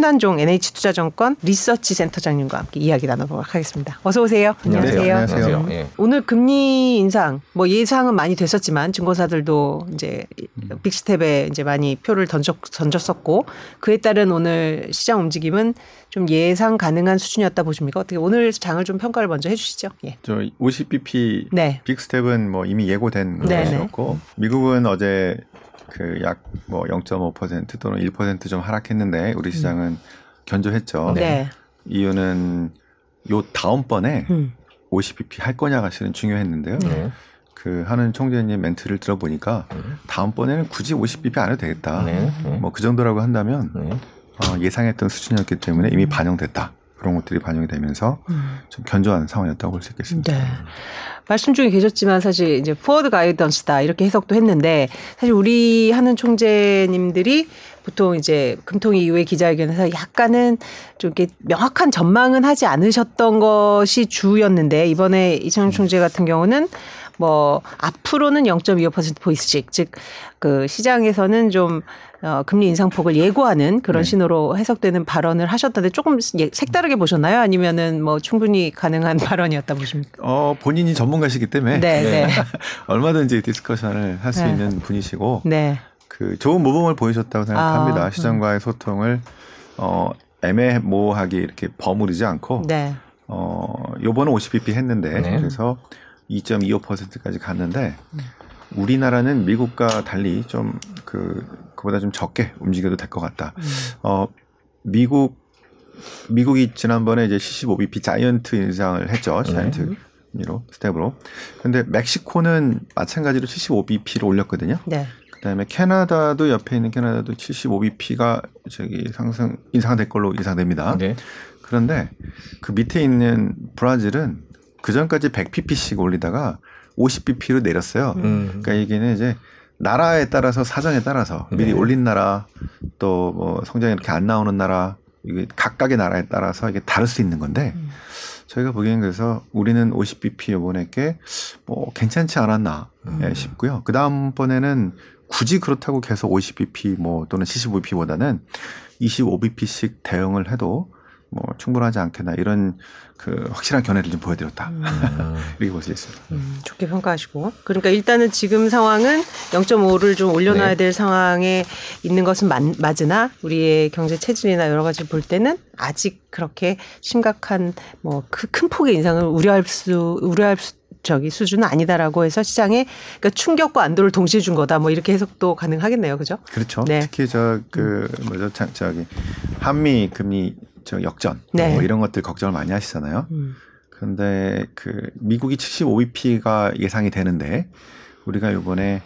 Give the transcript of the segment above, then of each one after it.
신한종 NH투자증권 리서치 센터장님과 함께 이야기 나눠보도록 하겠습니다. 어서 오세요. 안녕하세요. 안녕하세요. 안녕하세요. 음. 예. 오늘 금리 인상 뭐 예상은 많이 됐었지만 증권사들도 이제 빅스텝에 이제 많이 표를 던졌, 던졌었고 그에 따른 오늘 시장 움직임은 좀 예상 가능한 수준이었다 보십니까? 어떻게 오늘 장을 좀 평가를 먼저 해주시죠. 예. 저 50bp 네. 빅스텝은 뭐 이미 예고된 네네. 것이었고 미국은 어제 그 약 뭐 0.5% 또는 1%좀 하락했는데 우리 시장은 견조했죠. 네. 이유는 요 다음번에 음. 50bp 할 거냐가 실은 중요했는데요. 네. 그 하는 총재님 멘트를 들어보니까 다음번에는 굳이 50bp 안 해도 되겠다. 네. 네. 뭐그 정도라고 한다면 네. 어, 예상했던 수준이었기 때문에 이미 반영됐다. 그런 것들이 반영이 되면서 음. 좀 견조한 상황이었다고 볼 수 있겠습니다. 네. 말씀 중에 계셨지만 사실 이제 forward guidance다 이렇게 해석도 했는데 사실 우리 한은 총재님들이 보통 이제 금통위 이후에 기자회견에서 약간은 좀 이렇게 명확한 전망은 하지 않으셨던 것이 주였는데 이번에 이창용 총재 같은 경우는 뭐 앞으로는 0.25% 포인트씩 즉 그 시장에서는 좀 어, 금리 인상폭을 예고하는 그런 네. 신호로 해석되는 발언을 하셨던데 조금 예- 색다르게 보셨나요? 아니면은 뭐 충분히 가능한 발언이었다 보십니까? 어, 본인이 전문가시기 때문에 네, 네. 얼마든지 discussion을 할수 네. 있는 분이시고 네. 그 좋은 모범을 보이셨다고 생각합니다. 아, 음. 시장과의 소통을 어, 애매모호하게 이렇게 버무리지 않고 네. 어, 요번은 50bp 했는데 네. 그래서 2.25%까지 갔는데 음. 우리나라는 미국과 달리 좀그 그보다 좀 적게 움직여도 될 것 같다. 음. 어, 미국 미국이 지난번에 이제 75bp giant 인상을 했죠. 네. giant 로 step으로. 근데 멕시코는 마찬가지로 75bp를 올렸거든요. 네. 그다음에 캐나다도 옆에 있는 캐나다도 75bp가 저기 상승 인상될 걸로 예상됩니다. 네. 그런데 그 밑에 있는 브라질은 그 전까지 100bp씩 올리다가 50bp로 내렸어요. 음. 그러니까 이게는 이제 나라에 따라서 사정에 따라서 미리 네. 올린 나라 또 뭐 성장이 이렇게 안 나오는 나라 이게 각각의 나라에 따라서 이게 다를 수 있는 건데 음. 저희가 보기엔 그래서 우리는 50bp 이번에 게뭐 괜찮지 않았나 음. 예, 싶고요. 그 다음번에는 굳이 그렇다고 계속 50bp 뭐 또는 75bp보다는 25bp씩 대응을 해도 뭐 충분하지 않겠나 이런 그 확실한 견해를 좀 보여드렸다 음. 이렇게 볼 수 있습니다. 음, 좋게 평가하시고. 그러니까 일단은 지금 상황은 0.5를 좀 올려놔야 네. 될 상황에 있는 것은 맞, 맞으나 우리의 경제 체질이나 여러 가지 볼 때는 아직 그렇게 심각한 뭐 큰 폭의 인상을 우려할 수 우려할 수 저기 수준은 아니다라고 해서 시장에 그러니까 충격과 안도를 동시에 준 거다 뭐 이렇게 해석도 가능하겠네요, 그죠? 그렇죠. 네. 특히 저그 뭐죠 자- 저기 한미 금리 저 역전 네. 뭐 이런 것들 걱정을 많이 하시잖아요. 음. 그런데 그 미국이 75bp가 예상이 되는데 우리가 요번에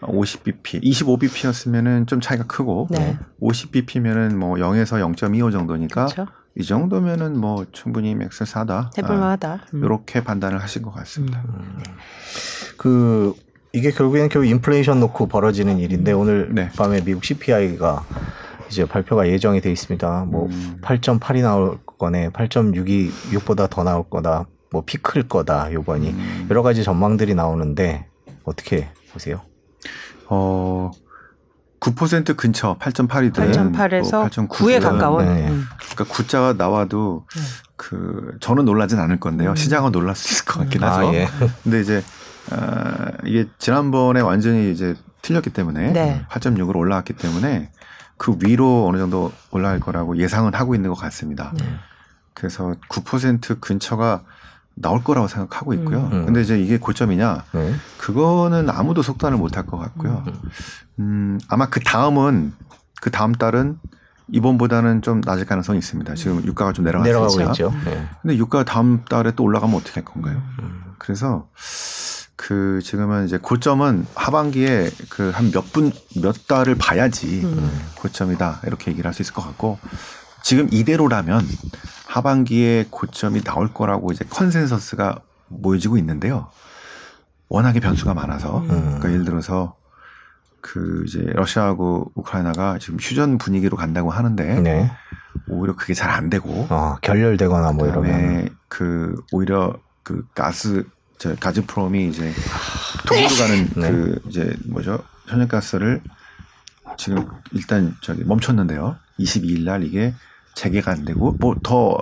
50bp, 25bp였으면은 좀 차이가 크고 네. 50bp면은 뭐 0에서 0.25 정도니까 그렇죠. 이 정도면은 뭐 충분히 make sense하다. 해볼만하다. 음. 이렇게 판단을 하신 것 같습니다. 그 이게 결국에는 결국 인플레이션 놓고 벌어지는 일인데 오늘 네. 밤에 미국 CPI가 이제 발표가 예정이 돼 있습니다. 뭐 음. 8.8이 나올 거네, 8.6이 6보다 더 나올 거다, 뭐 peak일 거다 요번이 음. 여러 가지 전망들이 나오는데 어떻게 보세요? 어, 9% 근처 8.8이든 8.8에서 9에 가까운. 네. 음. 그러니까 구자가 나와도 네. 그 저는 놀라진 않을 건데요. 음. 시장은 놀랄 수 있을 것 같긴 하죠. 아, 예. 근데 이제 어, 이게 지난번에 완전히 이제 틀렸기 때문에 네. 8.6으로 올라왔기 때문에 그 위로 어느 정도 올라갈 거라고 예상은 하고 있는 것 같습니다. 네. 그래서 9% 근처가 나올 거라고 생각하고 있고요. 음. 근데 이제 이게 고점이냐? 네. 그거는 아무도 속단을 못 할 것 같고요. 음, 아마 그 다음은 그 다음 달은 이번보다는 좀 낮을 가능성이 있습니다. 지금 유가가 좀. 내려가고 있죠. 네. 근데 유가 다음 달에 또 올라가면 어떻게 할 건가요? 음. 그래서 그 지금은 이제 고점은 하반기에 그 한 몇 분 몇 달을 봐야지 음. 고점이다 이렇게 얘기를 할 수 있을 것 같고 지금 이대로라면 하반기에 고점이 나올 거라고 이제 consensus가 모여지고 있는데요. 워낙에 변수가 많아서 음. 그러니까 예를 들어서 그 이제 러시아하고 우크라이나가 지금 휴전 분위기로 간다고 하는데 네. 오히려 그게 잘 안 되고 아, 결렬되거나 뭐 이러면 그 오히려 그 가스 저 가즈프롬이 이제 독일로 가는 네. 그 이제 뭐죠 천연가스를 지금 일단 저기 멈췄는데요. 22일 날 이게 재개가 안 되고 뭐 더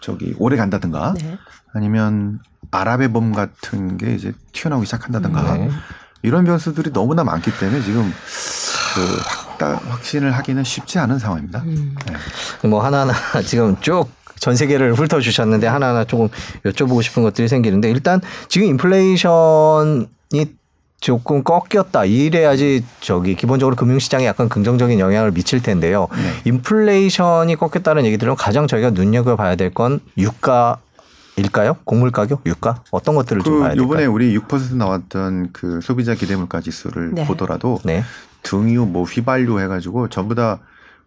저기 오래 간다든가 네. 아니면 아랍의 봄 같은 게 이제 튀어나오기 시작한다든가 네. 이런 변수들이 너무나 많기 때문에 지금 그 확다, 확신을 하기는 쉽지 않은 상황입니다. 음. 네. 뭐 하나하나 지금 쭉 전 세계를 훑어주셨는데 하나하나 조금 여쭤보고 싶은 것들이 생기는데 일단 지금 인플레이션이 조금 꺾였다. 이래야지 저기 기본적으로 금융시장에 약간 긍정적인 영향을 미칠 텐데요. 네. 인플레이션이 꺾였다는 얘기들은 가장 저희가 눈여겨봐야 될 건 유가 일까요? 곡물 가격, 유가 어떤 것들을 좀그 봐야 될까요? 요번에 우리 6% 나왔던 그 소비자 기대물가 지수를 네. 보더라도 네. 등유 뭐 휘발유 해가지고 전부 다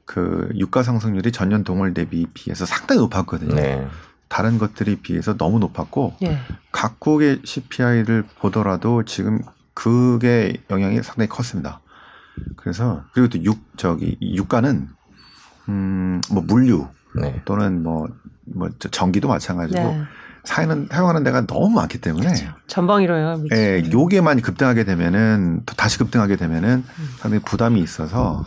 그 유가 상승률이 전년 동월 대비 비해서 상당히 높았거든요. 네. 다른 것들이 비해서 너무 높았고 예. 각국의 CPI를 보더라도 지금 그게 영향이 상당히 컸습니다. 그래서 그리고 또 육 저기 이 유가는 음뭐 물류 네. 또는 뭐뭐 전기도 마찬가지고 네. 사용하는 사용하는 데가 너무 많기 때문에 그렇죠. 전방위로 영향을 미치죠. 예, 요게만 급등하게 되면은 또 다시 급등하게 되면은 상당히 부담이 있어서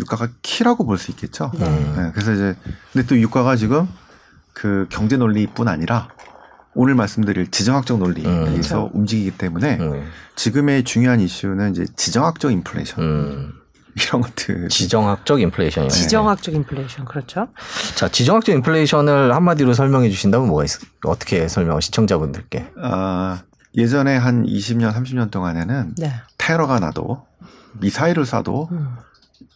유가가 키라고 볼 수 있겠죠. 네. 예, 그래서 이제 근데 또 유가가 지금 그 경제 논리뿐 아니라 오늘 말씀드릴 지정학적 논리에서 음. 그렇죠. 움직이기 때문에 네. 지금의 중요한 이슈는 이제 지정학적 인플레이션 음. 이런 것들. 지정학적 인플레이션이요. 지정학적 인플레이션 그렇죠. 자, 지정학적 인플레이션을 한마디로 설명해 주신다면 뭐가 있, 어떻게 설명하고 시청자분들께? 아, 예전에 한 20년, 30년 동안에는 네. 테러가 나도 미사일을 쏴도 음.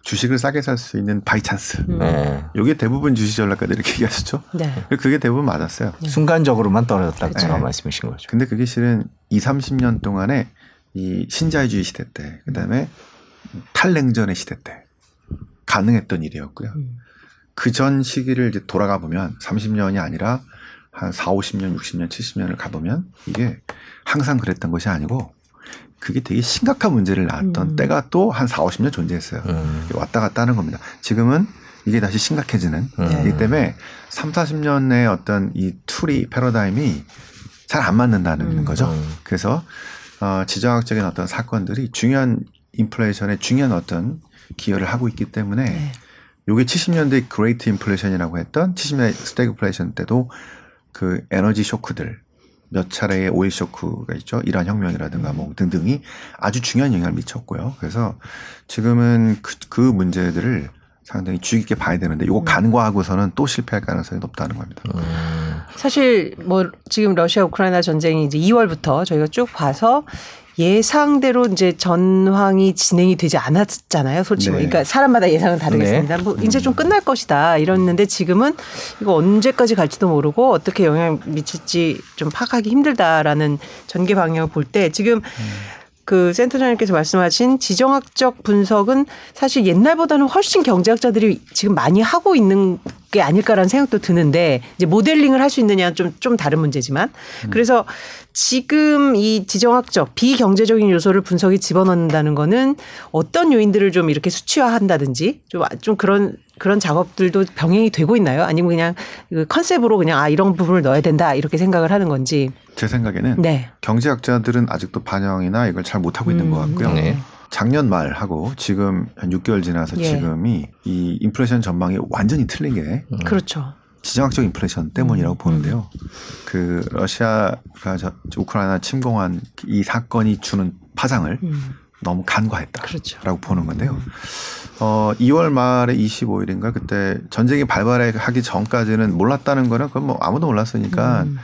주식을 싸게 살 수 있는 buy chance. 음. 네. 요게 대부분 주식 전략가들이 이렇게 얘기하셨죠. 네. 그게 대부분 맞았어요. 순간적으로만 떨어졌다. 그렇죠. 그 말씀이신 거죠. 근데 그게 실은 2, 30년 동안에 이 신자유주의 시대 때, 그 다음에 탈냉전의 시대 때 가능했던 일이었고요. 음. 그전 시기를 이제 돌아가 보면 30년이 아니라 한 4, 50년, 60년, 70년을 가보면 이게 항상 그랬던 것이 아니고 그게 되게 심각한 문제를 낳았던 음. 때가 또 한 4, 50년 존재했어요. 음. 왔다 갔다 하는 겁니다. 지금은 이게 다시 심각해지는 음. 이기 때문에 3, 40년의 어떤 이 tool이 패러다임이 잘 안 맞는다는 음. 거죠. 음. 그래서 어, 지정학적인 어떤 사건들이 중요한 인플레이션에 중요한 어떤 기여를 하고 있기 때문에 네. 요게 70년대 great inflation이라고 했던 70년대 스태그플레이션 때도 그 에너지 쇼크들 몇 차례의 오일 쇼크가 있죠. 이란 혁명이라든가 뭐 등등이 아주 중요한 영향을 미쳤고요. 그래서 지금은 그, 그 문제들을 상당히 주의 깊게 봐야 되는데 요거 간과하고서는 또 실패할 가능성이 높다는 겁니다. 음. 사실 뭐 지금 러시아 우크라이나 전쟁이 이제 2월부터 저희가 쭉 봐서 예상대로 이제 전황이 진행이 되지 않았잖아요, 솔직히. 네. 그러니까 사람마다 예상은 다르겠습니다. 뭐 이제 좀 끝날 것이다 이랬는데 지금은 이거 언제까지 갈지도 모르고 어떻게 영향 미칠지 좀 파악하기 힘들다라는 전개 방향을 볼 때 지금 그 센터장님께서 말씀하신 지정학적 분석은 사실 옛날보다는 훨씬 경제학자들이 지금 많이 하고 있는 게 아닐까라는 생각도 드는데 이제 모델링을 할 수 있느냐는 좀, 좀 다른 문제지만 그래서 지금 이 지정학적 비경제적인 요소를 분석에 집어넣는다는 거는 어떤 요인들을 좀 이렇게 수치화한다든지 좀, 좀 그런 그런 작업들도 병행이 되고 있나요? 아니면 그냥 그 컨셉으로 그냥 아 이런 부분을 넣어야 된다 이렇게 생각을 하는 건지. 제 생각에는 네. 경제학자들은 아직도 반영이나 이걸 잘 못하고 있는 음, 것 같고요. 네. 작년 말하고 지금 한 6개월 지나서 예. 지금이 이 인플레이션 전망이 완전히 틀린 게 그렇죠. 지정학적 인플레이션 때문이라고 음, 보는데요. 그 러시아가 저, 저 우크라이나 침공한 이 사건이 주는 파장을 음. 너무 간과했다라고 그렇죠. 보는 건데요. 어 2월 말에 25일인가 그때 전쟁이 발발하기 전까지는 몰랐다는 거는 그건 뭐 아무도 몰랐으니까 음.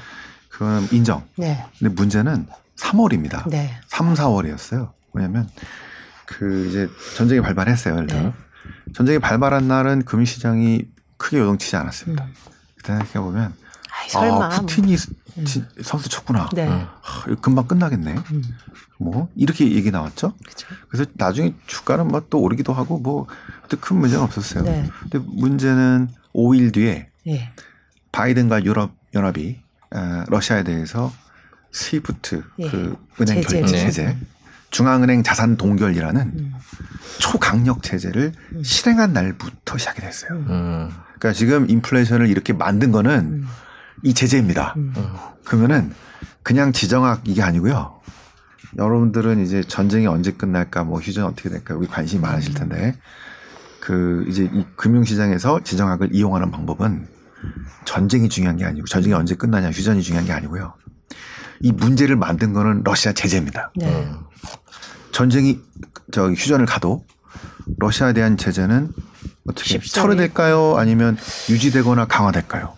그건 인정. 네. 근데 문제는 3월입니다. 네. 3, 4월이었어요. 왜냐하면 그 이제 전쟁이 발발했어요. 일단 네. 전쟁이 발발한 날은 금융시장이 크게 요동치지 않았습니다. 음. 그때 생각해 보면. 아, 푸틴이 지- 선수 쳤구나. 네. 음. 하, 이거 금방 끝나겠네. 음. 뭐 이렇게 얘기 나왔죠. 그렇죠. 그래서 나중에 주가는 뭐또 오르기도 하고 뭐큰 문제는 없었어요. 네. 근데 문제는 5일 뒤에 예. 바이든과 유럽 연합이 어, 러시아에 대해서 스위프트 예. 그 은행. 결제 네. 제재, 중앙은행 자산 동결이라는 음. 초강력 제재를 음. 실행한 날부터 시작이 됐어요. 음. 그러니까 지금 인플레이션을 이렇게 만든 거는 음. 이 제재입니다. 음. 그러면은 그냥 지정학 이게 아니고요. 여러분들은 이제 전쟁이 언제 끝날까, 뭐 휴전 어떻게 될까 여기 관심이 많으실 텐데 그 이제 이 금융시장에서 지정학을 이용하는 방법은 전쟁이 중요한 게 아니고 전쟁이 언제 끝나냐 휴전이 중요한 게 아니고요. 이 문제를 만든 거는 러시아 제재입니다. 네. 전쟁이 저 휴전을 가도 러시아에 대한 제재는 어떻게. 철회될까요? 아니면 유지되거나 강화될까요?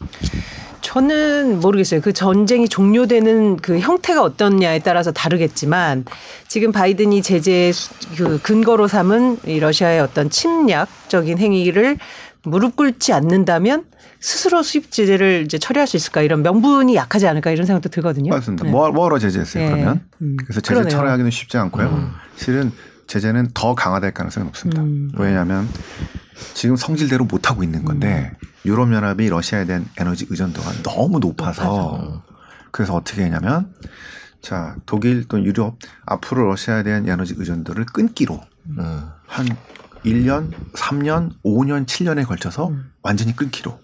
저는 모르겠어요. 그 전쟁이 종료되는 그 형태가 어떻냐에 따라서 다르겠지만 지금 바이든이 제재 그 근거로 삼은 이 러시아의 어떤 침략적인 행위를 무릎 꿇지 않는다면 스스로 수입 제재를 이제 처리할 수 있을까 이런 명분이 약하지 않을까 이런 생각도 들거든요. 맞습니다. 네. 뭐, 뭐하러 제재했어요, 네. 그러면? 음. 그래서 제재 그러네요. 철회하기는 쉽지 않고요. 실은 제재는 더 강화될 가능성이 높습니다. 음. 왜냐하면 지금 성질대로 못 하고 있는 건데 음. 유럽 연합이 러시아에 대한 에너지 의존도가 너무 높아서 그래서 어떻게 했냐면 자 독일 또 유럽 앞으로 러시아에 대한 에너지 의존도를 끊기로 음. 한 1년, 3년, 5년, 7년에 걸쳐서 음. 완전히 끊기로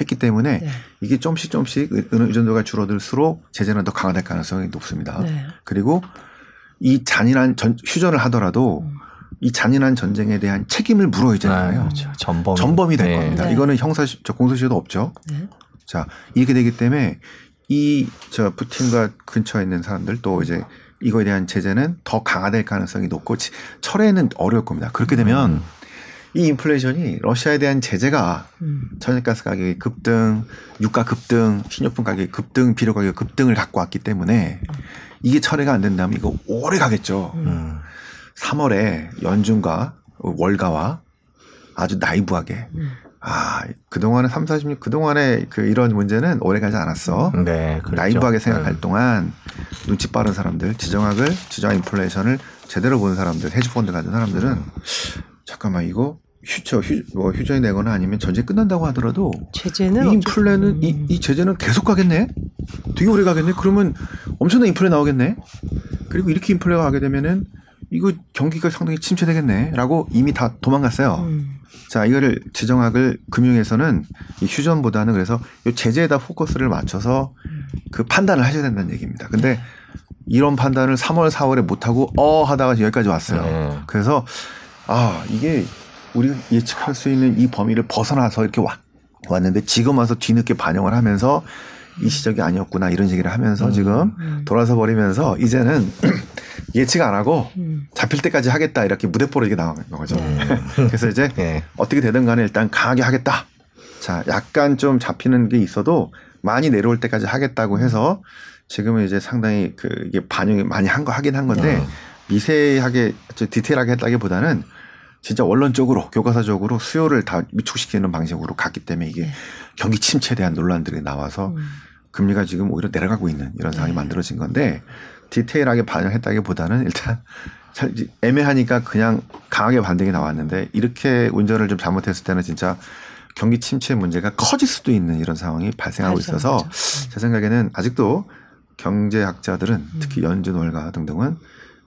했기 때문에 네. 이게 조금씩 조금씩 의- 의존도가 줄어들수록 제재는 더 강화될 가능성이 높습니다. 네. 그리고 이 잔인한 전, 휴전을 하더라도 음. 이 잔인한 전쟁에 대한 책임을 물어야 아, 되잖아요. 그렇죠. 전범. 전범이 될 네. 겁니다. 네. 이거는 형사 저 공소시효도 없죠. 네. 자 이렇게 되기 때문에 이 저 푸틴과 근처에 있는 사람들 또 이제 이거에 대한 제재는 더 강화될 가능성이 높고 치- 철회는 어려울 겁니다. 그렇게 되면 이 인플레이션이 러시아에 대한 제재가 음. 천연가스 가격이 급등, 유가 급등, 식료품 가격이 급등, 비료 가격 급등을 갖고 왔기 때문에 이게 철회가 안 된다면 이거 오래 가겠죠. 음. 3월에 연준과 월가와 아주 나이브하게 음. 아 그동안은 3, 40년 그동안에 그 이런 문제는 오래 가지 않았어. 네, 그렇죠. 나이브하게 생각할 네. 동안 눈치 빠른 사람들, 지정학을 지정 인플레이션을 제대로 보는 사람들, 헤지펀드 가진 사람들은 잠깐만 이거 휴저 휴, 뭐 휴전이 되거나 아니면 전쟁 끝난다고 하더라도 제재는 이 인플레는 이, 이 제재는 계속 가겠네. 되게 오래 가겠네. 그러면 엄청난 인플레 나오겠네. 그리고 이렇게 인플레가 가게 되면은 이거 경기가 상당히 침체되겠네라고 이미 다 도망갔어요. 음. 자, 이거를 지정학을 금융에서는 이 휴전보다는 그래서 이 제재에다 포커스를 맞춰서 그 판단을 하셔야 된다는 얘기입니다. 근데 이런 판단을 3월, 4월에 못 하고 어 하다가 여기까지 왔어요. 네. 그래서 아, 이게 우리가 예측할 수 있는 이 범위를 벗어나서 이렇게 와, 왔는데 지금 와서 뒤늦게 반영을 하면서 이 시적이 아니었구나 이런 얘기를 하면서 지금 음. 돌아서 버리면서 이제는 예측 안 하고 음. 잡힐 때까지 하겠다 이렇게 무대포로 이렇게 나온 거죠. 네. 그래서 이제 네. 어떻게 되든 간에 일단 강하게 하겠다. 자, 약간 좀 잡히는 게 있어도 많이 내려올 때까지 하겠다고 해서 지금은 이제 상당히 그 이게 반영이 많이 한 거 하긴 한 건데 네. 미세하게 좀 디테일하게 했다기보다는 진짜 원론적으로 교과서적으로 수요를 다 위축시키는 방식으로 갔기 때문에 이게 네. 경기 침체에 대한 논란들이 나와서 음. 금리가 지금 오히려 내려가고 있는 이런 상황이 네. 만들어진 건데 디테일하게 반영했다기보다는 일단 애매하니까 그냥 강하게 반등이 나왔는데 이렇게 운전을 좀 잘못했을 때는 진짜 경기 침체 문제가 커질 수도 있는 이런 상황이 발생하고 맞아, 있어서 맞아. 제 생각에는 아직도 경제학자들은 음. 특히 연준 월가 등등은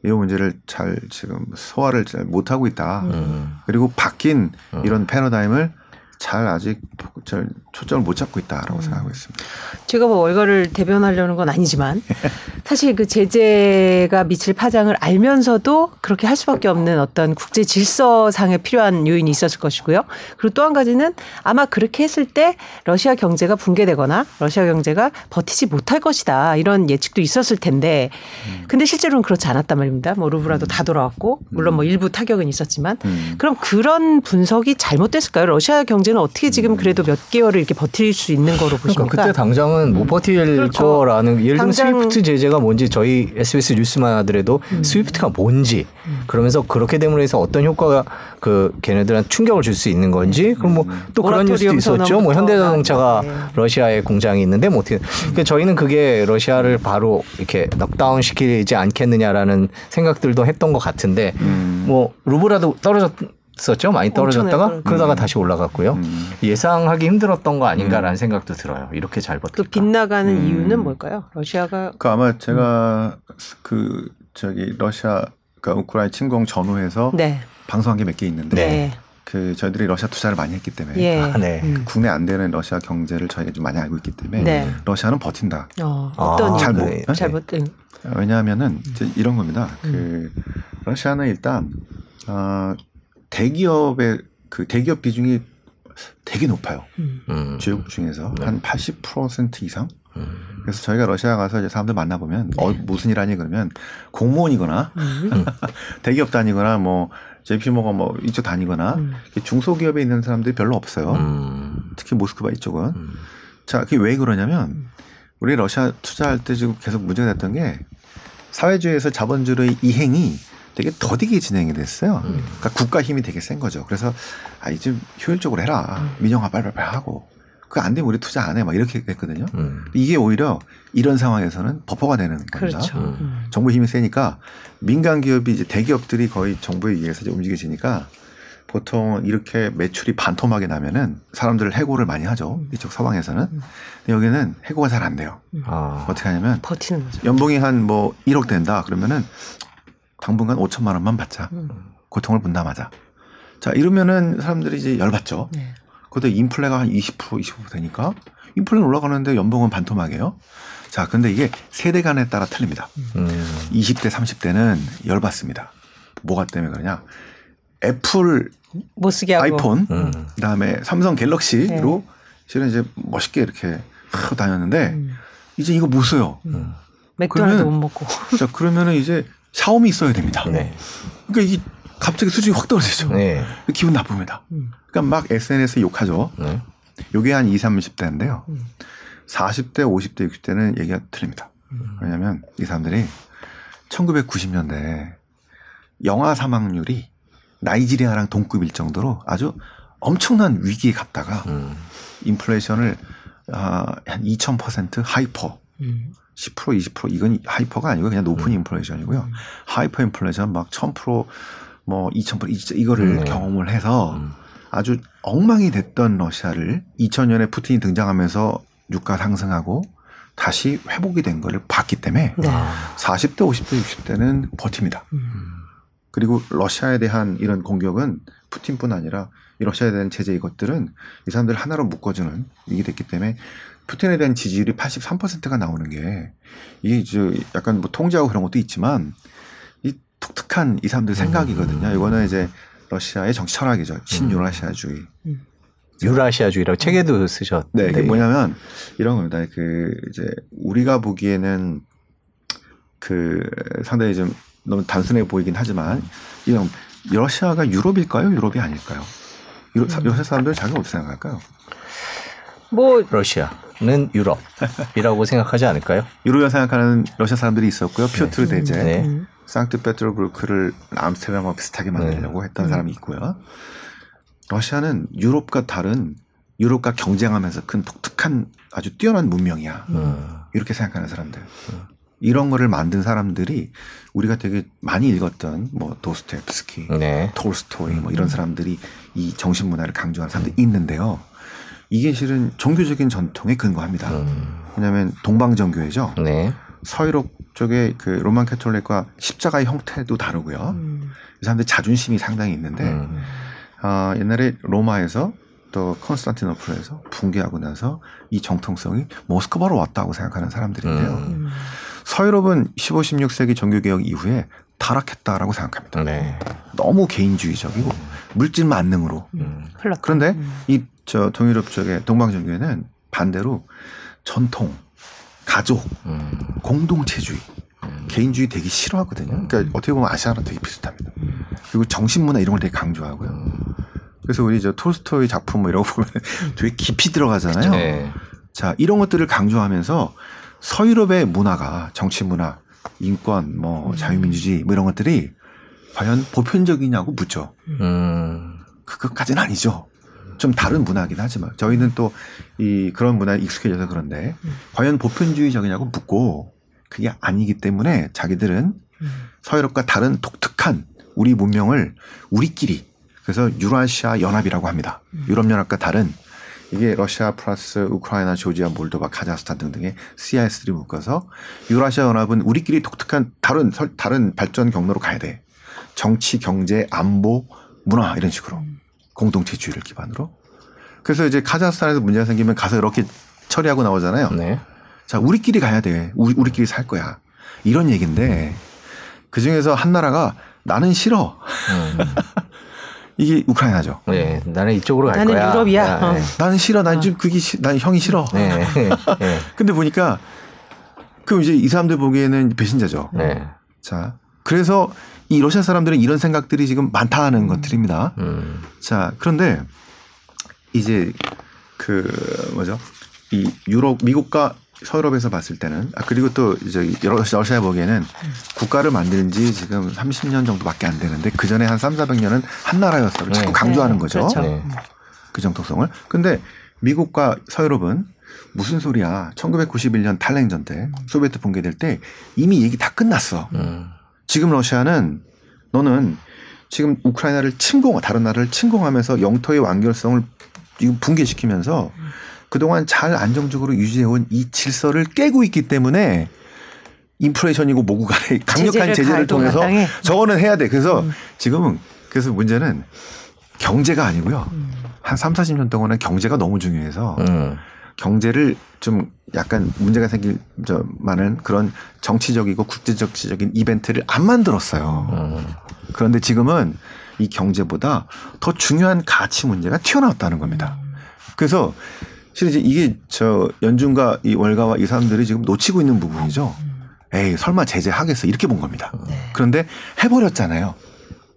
이 문제를 잘 지금 소화를 잘 못하고 있다. 음. 그리고 바뀐 음. 이런 패러다임을 잘 아직 잘 초점을 못 잡고 있다라고 생각하고 있습니다. 제가 뭐 월가를 대변하려는 건 아니지만 사실 그 제재가 미칠 파장을 알면서도 그렇게 할 수밖에 없는 어떤 국제 질서상에 필요한 요인이 있었을 것이고요. 그리고 또 한 가지는 아마 그렇게 했을 때 러시아 경제가 붕괴되거나 러시아 경제가 버티지 못할 것이다 이런 예측도 있었을 텐데 근데 실제로는 그렇지 않았단 말입니다. 뭐 루블화도 다 돌아왔고 물론 뭐 일부 타격은 있었지만 음. 그럼 그런 분석이 잘못됐을까요? 러시아 경제 는 어떻게 지금 그래도 몇 개월을 이렇게 버틸 수 있는 거로 보십니까? 그러니까 그때 당장은 못 버틸 그렇죠. 거라는 예를 들면 당장- 스위프트 제재가 뭔지 저희 SBS 뉴스만 하더라도 음. 스위프트가 뭔지 그러면서 그렇게 됨으로 해서 어떤 효과가 그 걔네들한테 충격을 줄 수 있는 건지 그럼 뭐 또 그런 뉴스도 있었죠. 뭐 현대자동차가 네. 러시아에 공장이 있는데 뭐 어떻게 그러니까 저희는 그게 러시아를 바로 이렇게 넉다운 시키지 않겠느냐라는 생각들도 했던 것 같은데 음. 뭐 루블화도 떨어졌 었죠. 많이 떨어졌다가. 그러다가 다시 올라갔고요. 음. 예상하기 힘들었던 거 아닌가라는 생각도 들어요. 이렇게 잘 버틸까. 그 빗나가는 음. 이유는 뭘까요? 러시아가 그 아마 제가 그 저기 러시아 그 우크라이나 침공 전후에서 네. 방송한 게 몇 개 있는데 네. 그 저희들이 러시아 투자를 많이 했기 때문에 예. 아, 네. 음. 국내 안 되는 러시아 경제를 저희가 좀 많이 알고 있기 때문에 네. 러시아는 버틴다. 어, 아, 어떤 잘 이유? 못- 잘못 응. 왜냐하면은 이제 이런 겁니다. 그 러시아는 일단 어, 대기업의 그 대기업 비중이 되게 높아요. 음. 음. 주요국 중에서 네. 한80% 이상. 음. 그래서 저희가 러시아 가서 이제 사람들 만나 보면 어, 무슨 일 하니 그러면 공무원이거나 음. 대기업 다니거나 뭐 JP모건 뭐 이쪽 다니거나 음. 중소기업에 있는 사람들이 별로 없어요. 음. 특히 모스크바 이쪽은. 음. 자, 그게 왜 그러냐면 우리 러시아 투자할 때 지금 계속 문제가 됐던 게 사회주의에서 자본주의 이행이 되게 더디게 진행이 됐어요. 음. 그러니까 국가 힘이 되게 센 거죠. 그래서 아, 이제 효율적으로 해라. 민영화 빨리빨리 하고. 그거 안 되면 우리 투자 안 해. 막 이렇게 했거든요. 음. 이게 오히려 이런 상황에서는 버퍼가 되는 겁니다. 그렇죠. 음. 음. 정부 힘이 세니까 민간 기업이 이제 대기업들이 거의 정부에 의해서 이제 움직여지니까 보통 이렇게 매출이 반토막이 나면은 사람들을 해고를 많이 하죠. 이쪽 서방에서는. 근데 여기는 해고가 잘 안 돼요. 아. 어떻게 하냐면 버티는 거죠. 연봉이 한 뭐 1억 된다 그러면은 당분간 5천만 원만 받자. 음. 고통을 분담하자. 자, 이러면은 사람들이 이제 열받죠. 네. 그것도 인플레가 한 20% 25% 되니까 인플레는 올라가는데 연봉은 반토막이에요. 자, 근데 이게 세대 간에 따라 틀립니다. 음. 20대, 30대는 열받습니다. 뭐가 때문에 그러냐? 애플 못 쓰게 하고. 아이폰, 음. 그다음에 삼성 갤럭시로 네. 실은 이제 멋있게 이렇게 하고 다녔는데 음. 이제 이거 못 써요. 음. 맥도날드 못 먹고. 자, 그러면은 이제 샤오미 있어야 됩니다. 네. 그러니까 이게 갑자기 수준이 확 떨어지죠. 네. 기분 나쁩니다. 음. 그러니까 막 SNS에 욕하죠. 네. 요게 한 20, 30대인데요. 음. 40대, 50대, 60대는 얘기가 틀립니다. 음. 왜냐하면 이 사람들이 1990년대 영아 사망률이 나이지리아랑 동급일 정도로 아주 엄청난 위기에 갔다가 음. 인플레이션을 아, 한2000% hyper 음. 10% 20% 이건 hyper가 아니고 그냥 높은 인플레이션이고요. 하이퍼 인플레이션 막 1000%뭐 2000% 이- 이거를 네. 경험을 해서 음. 아주 엉망이 됐던 러시아를 2000년에 푸틴이 등장하면서 유가 상승하고 다시 회복이 된 거를 봤기 때문에 네. 40대, 50대, 60대는 버팁니다. 음. 그리고 러시아에 대한 이런 공격은 푸틴뿐 아니라 이 러시아에 대한 제재 이것들은 이 사람들 하나로 묶어주는 이게 됐기 때문에 푸틴에 대한 지지율이 83%가 나오는 게 이게 저 약간 뭐 통제하고 그런 것도 있지만 이 독특한 이 사람들 생각이거든요. 이거는 이제 러시아의 정치 철학이죠. 친유라시아주의. 유라시아주의라고 책에도 쓰셨. 네, 이게 뭐냐면 이런 겁니다. 그 이제 우리가 보기에는 그 상당히 좀 너무 단순해 보이긴 하지만 이런 러시아가 유럽일까요? 유럽이 아닐까요? 유럽, 사- 러시아 사람들은 자기가 어떻게 생각할까요? 뭐 러시아는 유럽이라고 생각하지 않을까요? 유럽이라 생각하는 러시아 사람들이 있었고요. 피오트르 대제, 네. 음. 상트페테르부르크를 암스테르담과 비슷하게 만들려고 했던 음. 사람이 있고요. 러시아는 유럽과 다른 유럽과 경쟁하면서 큰 독특한 아주 뛰어난 문명이야. 음. 이렇게 생각하는 사람들. 이런 거를 만든 사람들이 우리가 되게 많이 읽었던 뭐 도스토옙스키, 네. 톨스토이 뭐 이런 사람들이 이 정신 문화를 강조하는 사람들이 있는데요. 이게 실은 종교적인 전통에 근거합니다. 음. 왜냐하면 동방정교회죠. 네. 서유럽 쪽의 그 로만 캐톨릭과 십자가의 형태도 다르고요. 음. 이 사람들 자존심이 상당히 있는데 음. 아, 옛날에 로마에서 또 컨스탄티노플에서 붕괴하고 나서 이 정통성이 모스크바로 왔다고 생각하는 사람들인데요. 음. 음. 서유럽은 15, 16세기 종교개혁 이후에 타락했다라고 생각합니다. 네. 너무 개인주의적이고 물질 만능으로. 음. 그런데 음. 이 저 동유럽 쪽의 동방종교회는 반대로 전통, 가족, 음. 공동체주의, 개인주의 되게 싫어하거든요. 그러니까 어떻게 보면 아시아랑 되게 비슷합니다. 그리고 정신문화 이런 걸 되게 강조하고요. 그래서 우리 저 톨스토이 작품 뭐 이런 거 보면 되게 깊이 들어가잖아요. 네. 자, 이런 것들을 강조하면서 서유럽의 문화가 정치 문화, 인권, 뭐 자유민주주의 뭐 이런 것들이 과연 보편적이냐고 묻죠. 음. 그것까지는 아니죠. 좀 다른 문화긴 하지만 저희는 또 이 그런 문화에 익숙해져서 그런데 과연 보편주의적이냐고 묻고 그게 아니기 때문에 자기들은 음. 서유럽과 다른 독특한 우리 문명을 우리끼리 그래서 유라시아 연합이라고 합니다. 유럽 연합과 다른 이게 러시아 플러스 우크라이나, 조지아, 몰도바, 카자흐스탄 등등의 CIS들이 묶어서 유라시아 연합은 우리끼리 독특한 다른 설- 다른 발전 경로로 가야 돼. 정치, 경제, 안보, 문화 이런 식으로 공동체주의를 기반으로. 그래서 이제 카자흐스탄에서 문제가 생기면 가서 이렇게 처리하고 나오잖아요. 네. 자, 우리끼리 가야 돼. 우리, 우리끼리 살 거야. 이런 얘기인데 그 중에서 한 나라가 나는 싫어. 음. 이게 우크라이나죠. 네, 나는 이쪽으로 갈 나는 거야. 유럽이야. 아, 네. 나는 싫어. 난좀 그게 싫- 난 형이 싫어. 네. 네. 근데 보니까 그럼 이제 이 사람들 보기에는 배신자죠. 네. 자, 그래서 이 러시아 사람들은 이런 생각들이 지금 많다는 것들입니다. 음. 자, 그런데 이제 그 뭐죠? 이 유럽 미국과 서유럽에서 봤을 때는 아 그리고 또 이제 러시아 보기에는 국가를 만든 지 지금 30년 정도밖에 안 되는데 그 전에 한 3, 400년은 한 나라였어를 자꾸 네. 강조하는 네, 거죠. 그렇죠. 네. 그 정통성을. 근데 미국과 서유럽은 무슨 소리야? 1991년 탈냉전 때 소비에트 붕괴될 때 이미 얘기 다 끝났어. 음. 지금 러시아는 너는 지금 우크라이나를 침공, 다른 나라를 침공하면서 영토의 완결성을 지금 붕괴시키면서 그동안 잘 안정적으로 유지해온 이 질서를 깨고 있기 때문에 인플레이션이고 뭐고 간에 강력한 제재를 통해서 마땅해. 저거는 해야 돼. 그래서 지금은 그래서 문제는 경제가 아니고요. 한 3, 40년 동안은 경제가 너무 중요해서 음. 경제를 좀 약간 문제가 생길 저 많은 그런 정치적이고 국제적인 이벤트를 안 만들었어요. 음. 그런데 지금은 이 경제보다 더 중요한 가치 문제가 튀어나왔다는 겁니다. 그래서 실은 이제 이게 저 연준과 이 월가와 이 사람들이 지금 놓치고 있는 부분이죠. 에이 설마 제재하겠어 이렇게 본 겁니다. 그런데 해버렸잖아요.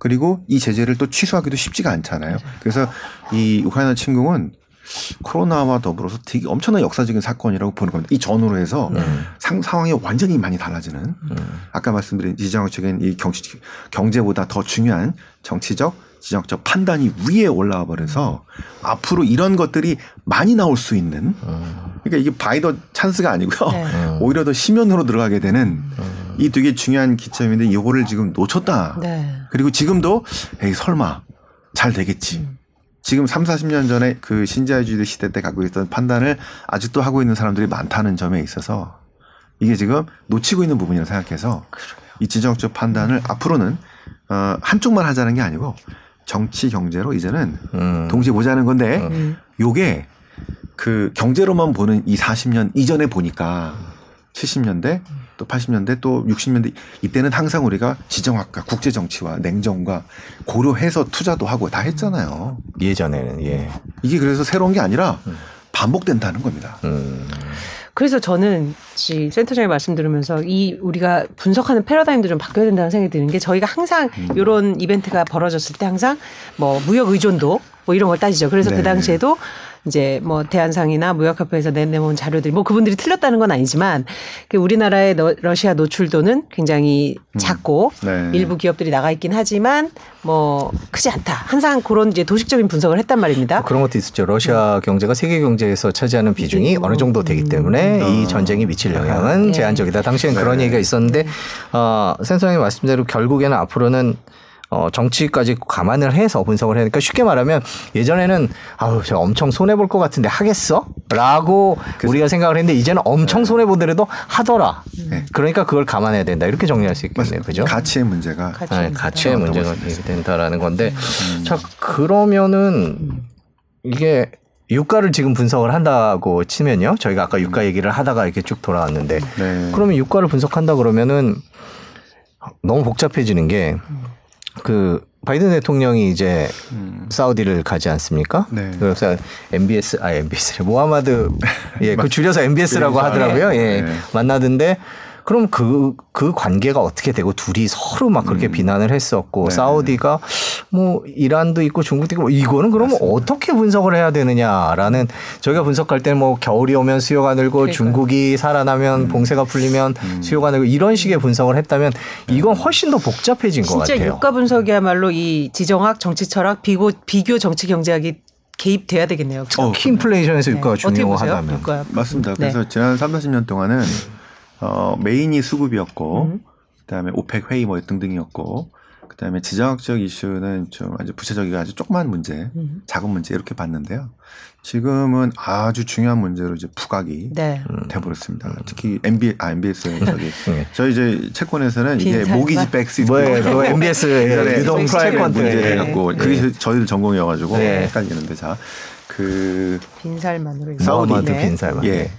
그리고 이 제재를 또 취소하기도 쉽지가 않잖아요. 그래서 이 우크라이나 침공은 코로나와 더불어서 되게 엄청난 역사적인 사건이라고 보는 겁니다. 이 전후로 해서 상, 상황이 완전히 많이 달라지는 아까 말씀드린 지정학적인 이 경치, 경제보다 더 중요한 정치적 지정적 판단이 위에 올라와 버려서 앞으로 이런 것들이 많이 나올 수 있는 그러니까 이게 바이더 찬스가 아니고요. 네. 오히려 더 심연으로 들어가게 되는 이 되게 중요한 기점인데 이거를 지금 놓쳤다. 네. 그리고 지금도 에이 설마 잘 되겠지. 지금 3, 40년 전에 그 신자유주의 시대 때 갖고 있던 판단을 아직도 하고 있는 사람들이 많다는 점에 있어서 이게 지금 놓치고 있는 부분이라고 생각해서 이 지정학적 판단을 앞으로는 어, 한쪽만 하자는 게 아니고 정치 경제로 이제는 음. 동시에 보자는 건데 음. 요게 그 경제로만 보는 이 40년 이전에 보니까 70년대 또 80년대 또 60년대 이때는 항상 우리가 지정학과 국제 정치와 냉정과 고려해서 투자도 하고 다 했잖아요. 예전에는 예. 이게 그래서 새로운 게 아니라 반복된다는 겁니다. 음. 그래서 저는 지 센터장의 말씀 들으면서 이 우리가 분석하는 패러다임도 좀 바뀌어야 된다는 생각이 드는 게 저희가 항상 음. 이런 이벤트가 벌어졌을 때 항상 뭐 무역 의존도 뭐 이런 걸 따지죠. 그래서 네. 그 당시에도 이제 뭐 대한상이나 무역협회에서 내놓은 자료들이 뭐 그분들이 틀렸다는 건 아니지만 그 우리나라의 너- 러시아 노출도는 굉장히 작고 네. 일부 기업들이 나가 있긴 하지만 뭐 크지 않다. 항상 그런 이제 도식적인 분석을 했단 말입니다. 그런 것도 있었죠. 러시아 경제가 세계 경제에서 차지하는 비중이 어느 정도 되기 때문에 이 전쟁이 미칠 영향은 예. 제한적이다. 당시엔 그런 네. 얘기가 있었는데 어, 센서님 말씀대로 결국에는 앞으로는 어, 정치까지 감안을 해서 분석을 해야 되니까 쉽게 말하면 예전에는 아우 저 엄청 손해 볼 것 같은데 하겠어? 라고 우리가 생각을 했는데 이제는 엄청 손해 보더라도 하더라. 네. 그러니까 그걸 감안해야 된다. 이렇게 정리할 수 있겠네요. 그죠? 가치의 문제가 가치. 네, 가치의 어, 문제가 된다라는 건데 자 그러면은 이게 유가를 지금 분석을 한다고 치면요 저희가 아까 유가 얘기를 하다가 이렇게 쭉 돌아왔는데 네. 그러면 유가를 분석한다 그러면은 너무 복잡해지는 게 그 바이든 대통령이 이제 사우디를 가지 않습니까? 네. 그래서 MBS 아 MBS 모하마드 예 그 줄여서 MBS라고 하더라고요. 예 네. 만나던데 그럼 그, 그 관계가 어떻게 되고 둘이 서로 막 그렇게 비난을 했었고 네. 사우디가 뭐 이란도 있고 중국도 있고 뭐 이거는 그러면 어떻게 분석을 해야 되느냐라는 저희가 분석할 때는 뭐 겨울이 오면 수요가 늘고 그러니까요. 중국이 살아나면 봉쇄가 풀리면 수요가 늘고 이런 식의 분석을 했다면 이건 훨씬 더 복잡해진 것 진짜 같아요. 유가 분석이야말로 이 지정학, 정치 철학, 비교 비교 정치 경제학이 개입돼야 되겠네요. 어, 키 인플레이션에서 네. 유가가 어떻게 보세요? 중요하다면 유가. 맞습니다. 네. 그래서 지난 3, 40년 동안은 어, main이 수급이었고 음. 그다음에 OPEC 회의 뭐 등등이었고 그다음에 지정학적 이슈는 좀 아주 부차적이고 아주 조그만 문제, 음. 작은 문제 이렇게 봤는데요. 지금은 아주 중요한 문제로 이제 부각이 네. 돼버렸습니다. 특히 MB 아 MBS 저기 네. 저희 이제 채권에서는 이게? mortgage backed 뭐예요? 그 MBS 예전에 유동화 채권 문제 때. 갖고 네. 그게 저희들 전공이어가지고 네. 헷갈리는데 자 그 빈살만으로 사우디. 네. 빈살만. 예.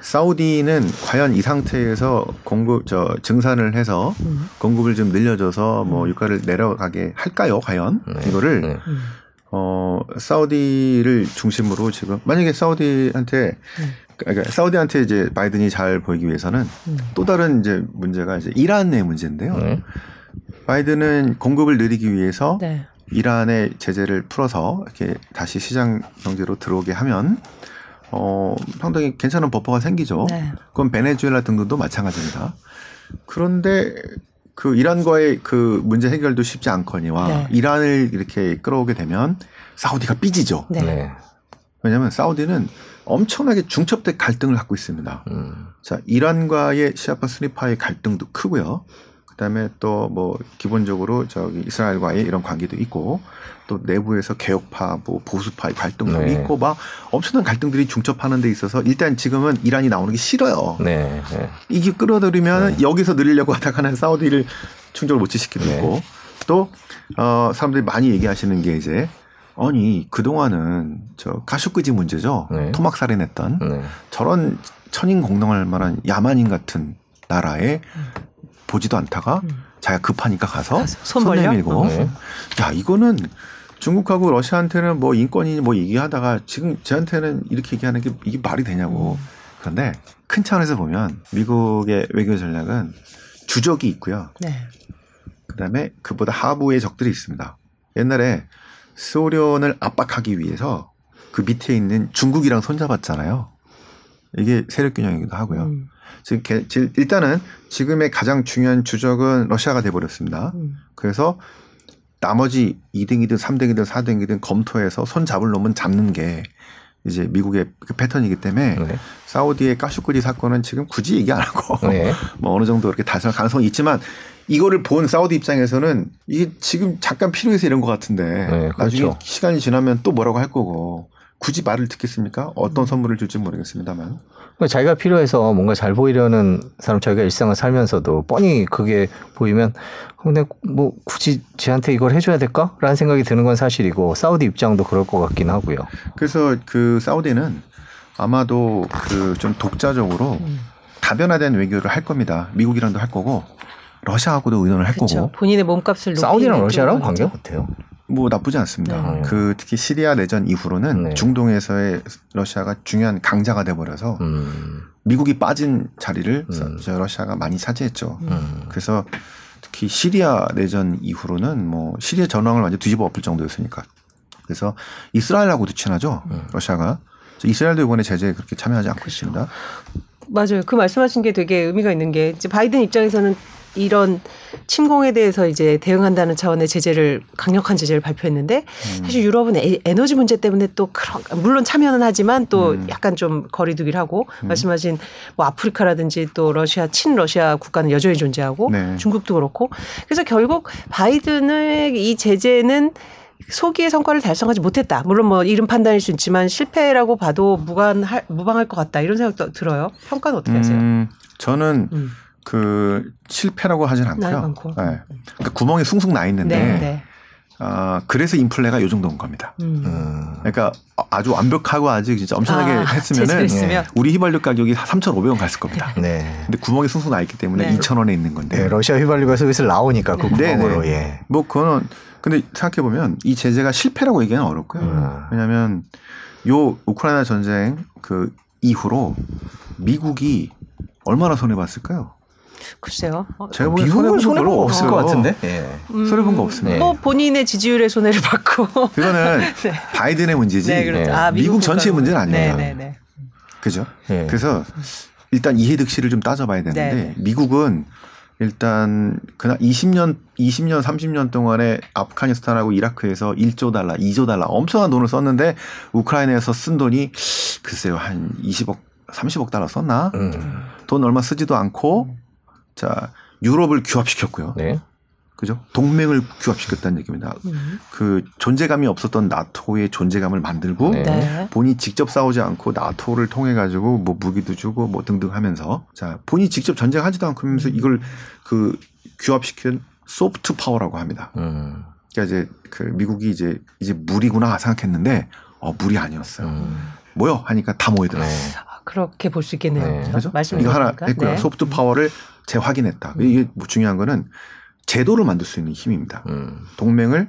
사우디는 과연 이 상태에서 공급 저 증산을 해서 음. 공급을 좀 늘려줘서 뭐 유가를 내려가게 할까요? 과연 네. 이거를 네. 음. 어 사우디를 중심으로 지금 만약에 사우디한테 그러니까 사우디한테 이제 바이든이 잘 보이기 위해서는 음. 또 다른 이제 문제가 이제 이란의 문제인데요. 네. 바이든은 공급을 늘리기 위해서 네. 이란의 제재를 풀어서 이렇게 다시 시장 경제로 들어오게 하면 어 상당히 괜찮은 버퍼가 생기죠. 네. 그건 베네수엘라 등등도 마찬가지입니다. 그런데 그 이란과의 그 문제 해결도 쉽지 않거니와 네. 이란을 이렇게 끌어오게 되면 사우디가 삐지죠. 네. 네. 왜냐하면 사우디는 엄청나게 중첩된 갈등을 갖고 있습니다. 음. 자, 이란과의 시아파 스니파의 갈등도 크고요. 그다음에 또 뭐 기본적으로 저기 이스라엘과의 이런 관계도 있고 또 내부에서 개혁파, 뭐 보수파의 갈등도 네. 있고 막 엄청난 갈등들이 중첩하는 데 있어서 일단 지금은 이란이 나오는 게 싫어요. 네. 네. 이게 끌어들이면 여기서 늘리려고 하다가는 사우디를 충족을 못 지시키고 네. 있고 또 어, 사람들이 많이 얘기하시는 게 이제 아니 그동안은 저 가슈크지 문제죠. 네. 토막 살인했던 네. 저런 천인 공동할 만한 야만인 같은 나라에 보지도 않다가 자기가 급하니까 가서 손 손? 내밀고. 네. 야 이거는 중국하고 러시아한테는 뭐 인권이니 뭐 얘기하다가 지금 저한테는 이렇게 얘기하는 게 이게 말이 되냐고. 그런데 큰 차원에서 보면 미국의 외교 전략은 주적이 있고요. 네. 그다음에 그보다 하부의 적들이 있습니다. 옛날에 소련을 압박하기 위해서 그 밑에 있는 중국이랑 손잡았잖아요. 이게 세력 균형이기도 하고요. 음. 지금 일단은 지금의 가장 중요한 주적은 러시아가 돼버렸습니다. 음. 그래서 나머지 2등이든 3등이든 4등이든 검토해서 손 잡을 놈은 잡는 게 이제 미국의 그 패턴이기 때문에 네. 사우디의 가슈크지 사건은 지금 굳이 얘기 안 하고 네. 뭐 어느 정도 이렇게 달성할 가능성이 있지만 이거를 본 사우디 입장에서는 이게 지금 잠깐 필요해서 이런 것 같은데 네, 나중에 그렇죠. 시간이 지나면 또 뭐라고 할 거고 굳이 말을 듣겠습니까? 어떤 음. 선물을 줄지 모르겠습니다만 그러니까 자기가 필요해서 뭔가 잘 보이려는 사람 자기가 일상을 살면서도 뻔히 그게 보이면 근데 뭐 굳이 쟤한테 이걸 해줘야 될까 라는 생각이 드는 건 사실이고 사우디 입장도 그럴 것 같긴 하고요. 그래서 그 사우디는 아마도 그 좀 독자적으로 음. 다변화된 외교를 할 겁니다. 미국이랑도 할 거고 러시아하고도 의논을 할 그렇죠. 거고 본인의 몸값을 높이는 사우디랑 러시아랑 관계가 하죠. 어때요? 뭐 나쁘지 않습니다. 네. 그 특히 시리아 내전 이후로는 네. 중동에서의 러시아가 중요한 강자가 돼 버려서 음, 미국이 빠진 자리를 음. 저 러시아가 많이 차지했죠. 음. 그래서 특히 시리아 내전 이후로는 뭐 시리아 전황을 완전 뒤집어 엎을 정도였으니까. 그래서 이스라엘하고도 친하죠. 음. 러시아가. 이스라엘도 이번에 제재에 그렇게 참여하지 않고 있습니다. 맞아요. 그 말씀하신 게 되게 의미가 있는 게 이제 바이든 입장에서는 이런 침공에 대해서 이제 대응한다는 차원의 제재를 강력한 제재를 발표했는데 음. 사실 유럽은 에, 에너지 문제 때문에 또 그런 물론 참여는 하지만 또 음. 약간 좀 거리두기를 하고 말씀하신 뭐 아프리카라든지 또 러시아 친 러시아 국가는 여전히 존재하고 네. 중국도 그렇고 그래서 결국 바이든의 이 제재는 소기의 성과를 달성하지 못했다. 물론 뭐 이름 판단일 수 있지만 실패라고 봐도 무관할 무방할 것 같다. 이런 생각도 들어요. 평가는 어떻게 하세요? 음, 저는 음. 그 실패라고 하진 않고요. 네. 그러니까 구멍이 숭숭 나 있는데 네, 네. 아, 그래서 인플레가 요 정도인 겁니다. 음. 음. 그러니까 아주 완벽하고 아직 진짜 엄청나게 아, 했으면은 했으면. 우리 휘발유 가격이 3,500원 갔을 겁니다. 네. 근데 구멍이 숭숭 나 있기 때문에 네. 2,000원에 있는 건데. 네, 러시아 휘발유가 슬슬 나오니까 그 네, 구멍으로 네. 예. 뭐 그거는 근데 생각해 보면 이 제재가 실패라고 얘기는 어렵고요. 음. 왜냐하면 요 우크라이나 전쟁 그 이후로 미국이 얼마나 손해 봤을까요? 글쎄요. 어, 제가 보기엔 미국은 손해 본 거 손해가 별로 없을. 것 같은데. 예. 음, 손해 본 거 없습니다. 네. 뭐 본인의 지지율의 손해를 받고. 그거는 바이든의 문제지. 네, 그렇죠. 네. 아, 미국 전체의 국가로. 문제는 아닙니다. 네, 네, 네. 그죠? 예. 그래서 일단 이해득실을 좀 따져봐야 되는데 네. 미국은 일단 그날 20년, 20년, 30년 동안에 아프가니스탄하고 이라크에서 1조 달러, 2조 달러 엄청난 돈을 썼는데 우크라이나에서 쓴 돈이 글쎄요 한 20억, 30억 달러 썼나? 음. 돈 얼마 쓰지도 않고 자 유럽을 규합시켰고요. 네. 그죠? 동맹을 규합시켰다는 얘기입니다. 음. 그 존재감이 없었던 나토의 존재감을 만들고 네. 네. 본인이 직접 싸우지 않고 나토를 통해 가지고 뭐 무기도 주고 뭐 등등 하면서 자 본인이 직접 전쟁하지도 않고 하면서 이걸 그 규합시킨 soft power라고 합니다. 음. 그러니까 이제 그 미국이 이제 이제 물이구나 생각했는데 어 물이 아니었어요. 음. 뭐요? 하니까 다 모이더라고요. 네. 그렇게 볼 수 있겠네요. 네. 그렇죠? 말씀 이거 하나. 했고요. 네. 소프트 파워를 재확인했다. 이게 뭐 중요한 거는 제도를 만들 수 있는 힘입니다. 음. 동맹을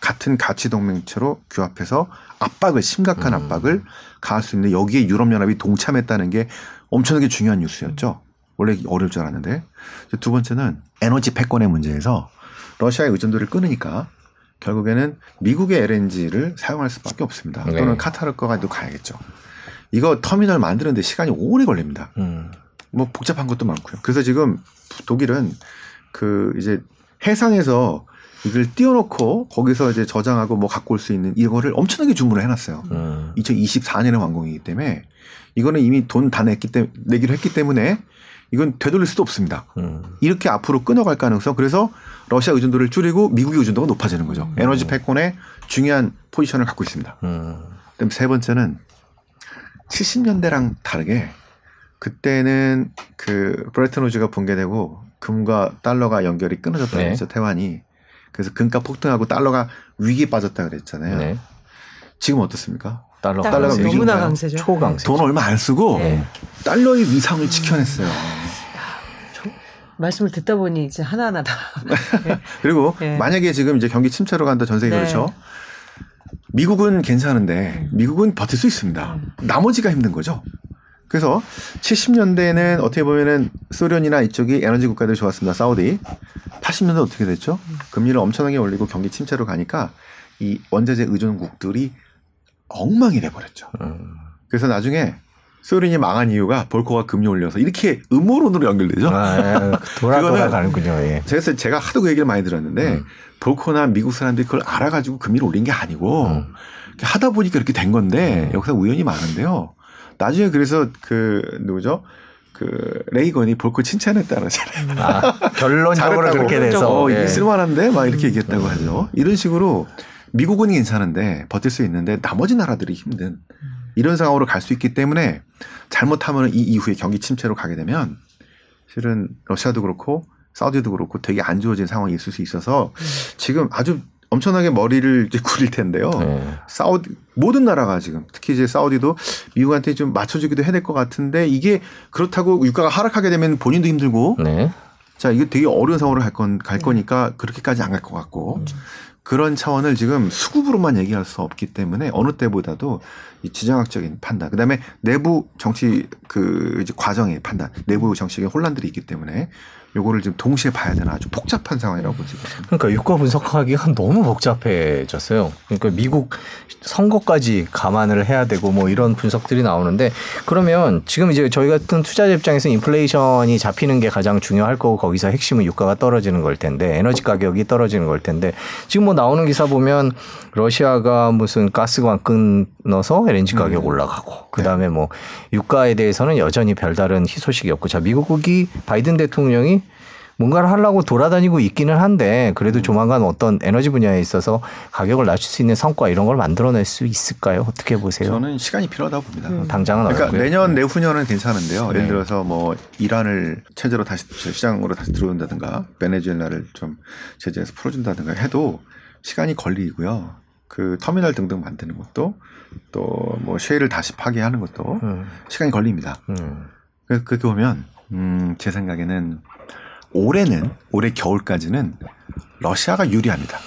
같은 가치 동맹체로 규합해서 압박을 심각한 음. 압박을 가할 수 있는 여기에 유럽 연합이 동참했다는 게 엄청나게 중요한 뉴스였죠. 원래 어려울 줄 알았는데 두 번째는 에너지 패권의 문제에서 러시아의 의존도를 끊으니까 결국에는 미국의 LNG를 사용할 수밖에 없습니다. 네. 또는 카타르 거가도 가야겠죠. 이거 터미널 만드는데 시간이 오래 걸립니다. 음. 뭐 복잡한 것도 많고요. 그래서 지금 독일은 그 이제 해상에서 이걸 띄워놓고 거기서 이제 저장하고 뭐 갖고 올 수 있는 이거를 엄청나게 주문을 해놨어요. 음. 2024년에 완공이기 때문에 이거는 이미 돈 다 냈기 때문에 내기로 했기 때문에 이건 되돌릴 수도 없습니다. 음. 이렇게 앞으로 끊어갈 가능성 그래서 러시아 의존도를 줄이고 미국의 의존도가 높아지는 거죠. 에너지 패권의 중요한 포지션을 갖고 있습니다. 음. 그다음 세 번째는 70년대랑 다르게 그때는 그 브레튼 우즈가 붕괴되고 금과 달러가 연결이 끊어졌다 네. 그랬죠 태환이 그래서 금값 폭등하고 달러가 위기에 빠졌다 그랬잖아요. 네. 지금 어떻습니까? 달러 달러가 강세. 너무나 강세죠. 초강세. 돈 얼마 안 쓰고 네. 달러의 위상을 지켜냈어요. 말씀을 듣다 보니 이제 하나하나 다. 그리고 네. 만약에 지금 이제 경기 침체로 간다 전 세계 네. 그렇죠. 미국은 괜찮은데 미국은 버틸 수 있습니다. 나머지가 힘든 거죠. 그래서 70년대는 어떻게 보면은 소련이나 이쪽이 에너지 국가들이 좋았습니다. 사우디. 80년대 어떻게 됐죠? 금리를 엄청나게 올리고 경기 침체로 가니까 이 원자재 의존국들이 엉망이 돼버렸죠. 음. 그래서 나중에 소련이 망한 이유가 볼코가 금리 올려서 이렇게 음모론으로 연결되죠. 아, 예. 돌아 그거는- 돌아 가는군요. 예. 제가, 제가 하도 그 얘기를 많이 들었는데 음. 볼코나 미국 사람들이 그걸 알아가지고 금리를 올린 게 아니고 음. 하다 보니까 이렇게 된 건데 음. 여기서 우연히 많은데요. 나중에 그래서 그 누구죠? 그 레이건이 볼코 칭찬했다 그러잖아요. 아, 결론적으로. 그렇게 돼서 어, 예. 이게 쓸만한데 막 이렇게 얘기했다고 하죠. 이런 식으로 미국은 괜찮은데 버틸 수 있는데 나머지 나라들이 힘든 이런 상황으로 갈 수 있기 때문에 잘못하면 이 이후에 경기 침체로 가게 되면 실은 러시아도 그렇고 사우디도 그렇고 되게 안 좋아진 상황이 있을 수 있어서 지금 아주 엄청나게 머리를 이제 굴릴 텐데요. 예. 사우디 모든 나라가 지금 특히 이제 사우디도 미국한테 좀 맞춰주기도 해야 될 것 같은데 이게 그렇다고 유가가 하락하게 되면 본인도 힘들고 네. 자, 이게 되게 어려운 상황으로 갈, 건, 갈 거니까 그렇게까지 안 갈 것 같고 그런 차원을 지금 수급으로만 얘기할 수 없기 때문에 어느 때보다도 이 지정학적인 판단, 그 다음에 내부 정치 그 이제 과정의 판단, 내부 정치적인 혼란들이 있기 때문에 요거를 지금 동시에 봐야 되는 아주 복잡한 상황이라고 볼 수 있거든요. 그러니까 유가 분석하기가 너무 복잡해졌어요. 그러니까 미국 선거까지 감안을 해야 되고 뭐 이런 분석들이 나오는데 그러면 지금 이제 저희 같은 투자자 입장에서 인플레이션이 잡히는 게 가장 중요할 거고 거기서 핵심은 유가가 떨어지는 걸 텐데 에너지 가격이 떨어지는 걸 텐데 지금 뭐 나오는 기사 보면 러시아가 무슨 가스관 끊어서 LNG 가격 올라가고 그다음에 뭐 유가에 대해서는 여전히 별다른 희소식이 없고 자 미국이 바이든 대통령이 뭔가를 하려고 돌아다니고 있기는 한데 그래도 조만간 어떤 에너지 분야에 있어서 가격을 낮출 수 있는 성과 이런 걸 만들어낼 수 있을까요? 어떻게 보세요? 저는 시간이 필요하다고 봅니다. 당장은 그러니까 어렵고요. 내년 내후년은 괜찮은데요. 네. 예를 들어서 뭐 이란을 체제로 다시 시장으로 다시 들어온다든가 베네수엘라를 좀 제재해서 풀어준다든가 해도 시간이 걸리고요. 그 터미널 등등 만드는 것도 또 뭐 쉐일을 다시 파괴하는 것도 음, 시간이 걸립니다. 음. 그래서 그렇게 보면 음, 제 생각에는 올해는 올해 겨울까지는 러시아가 유리합니다.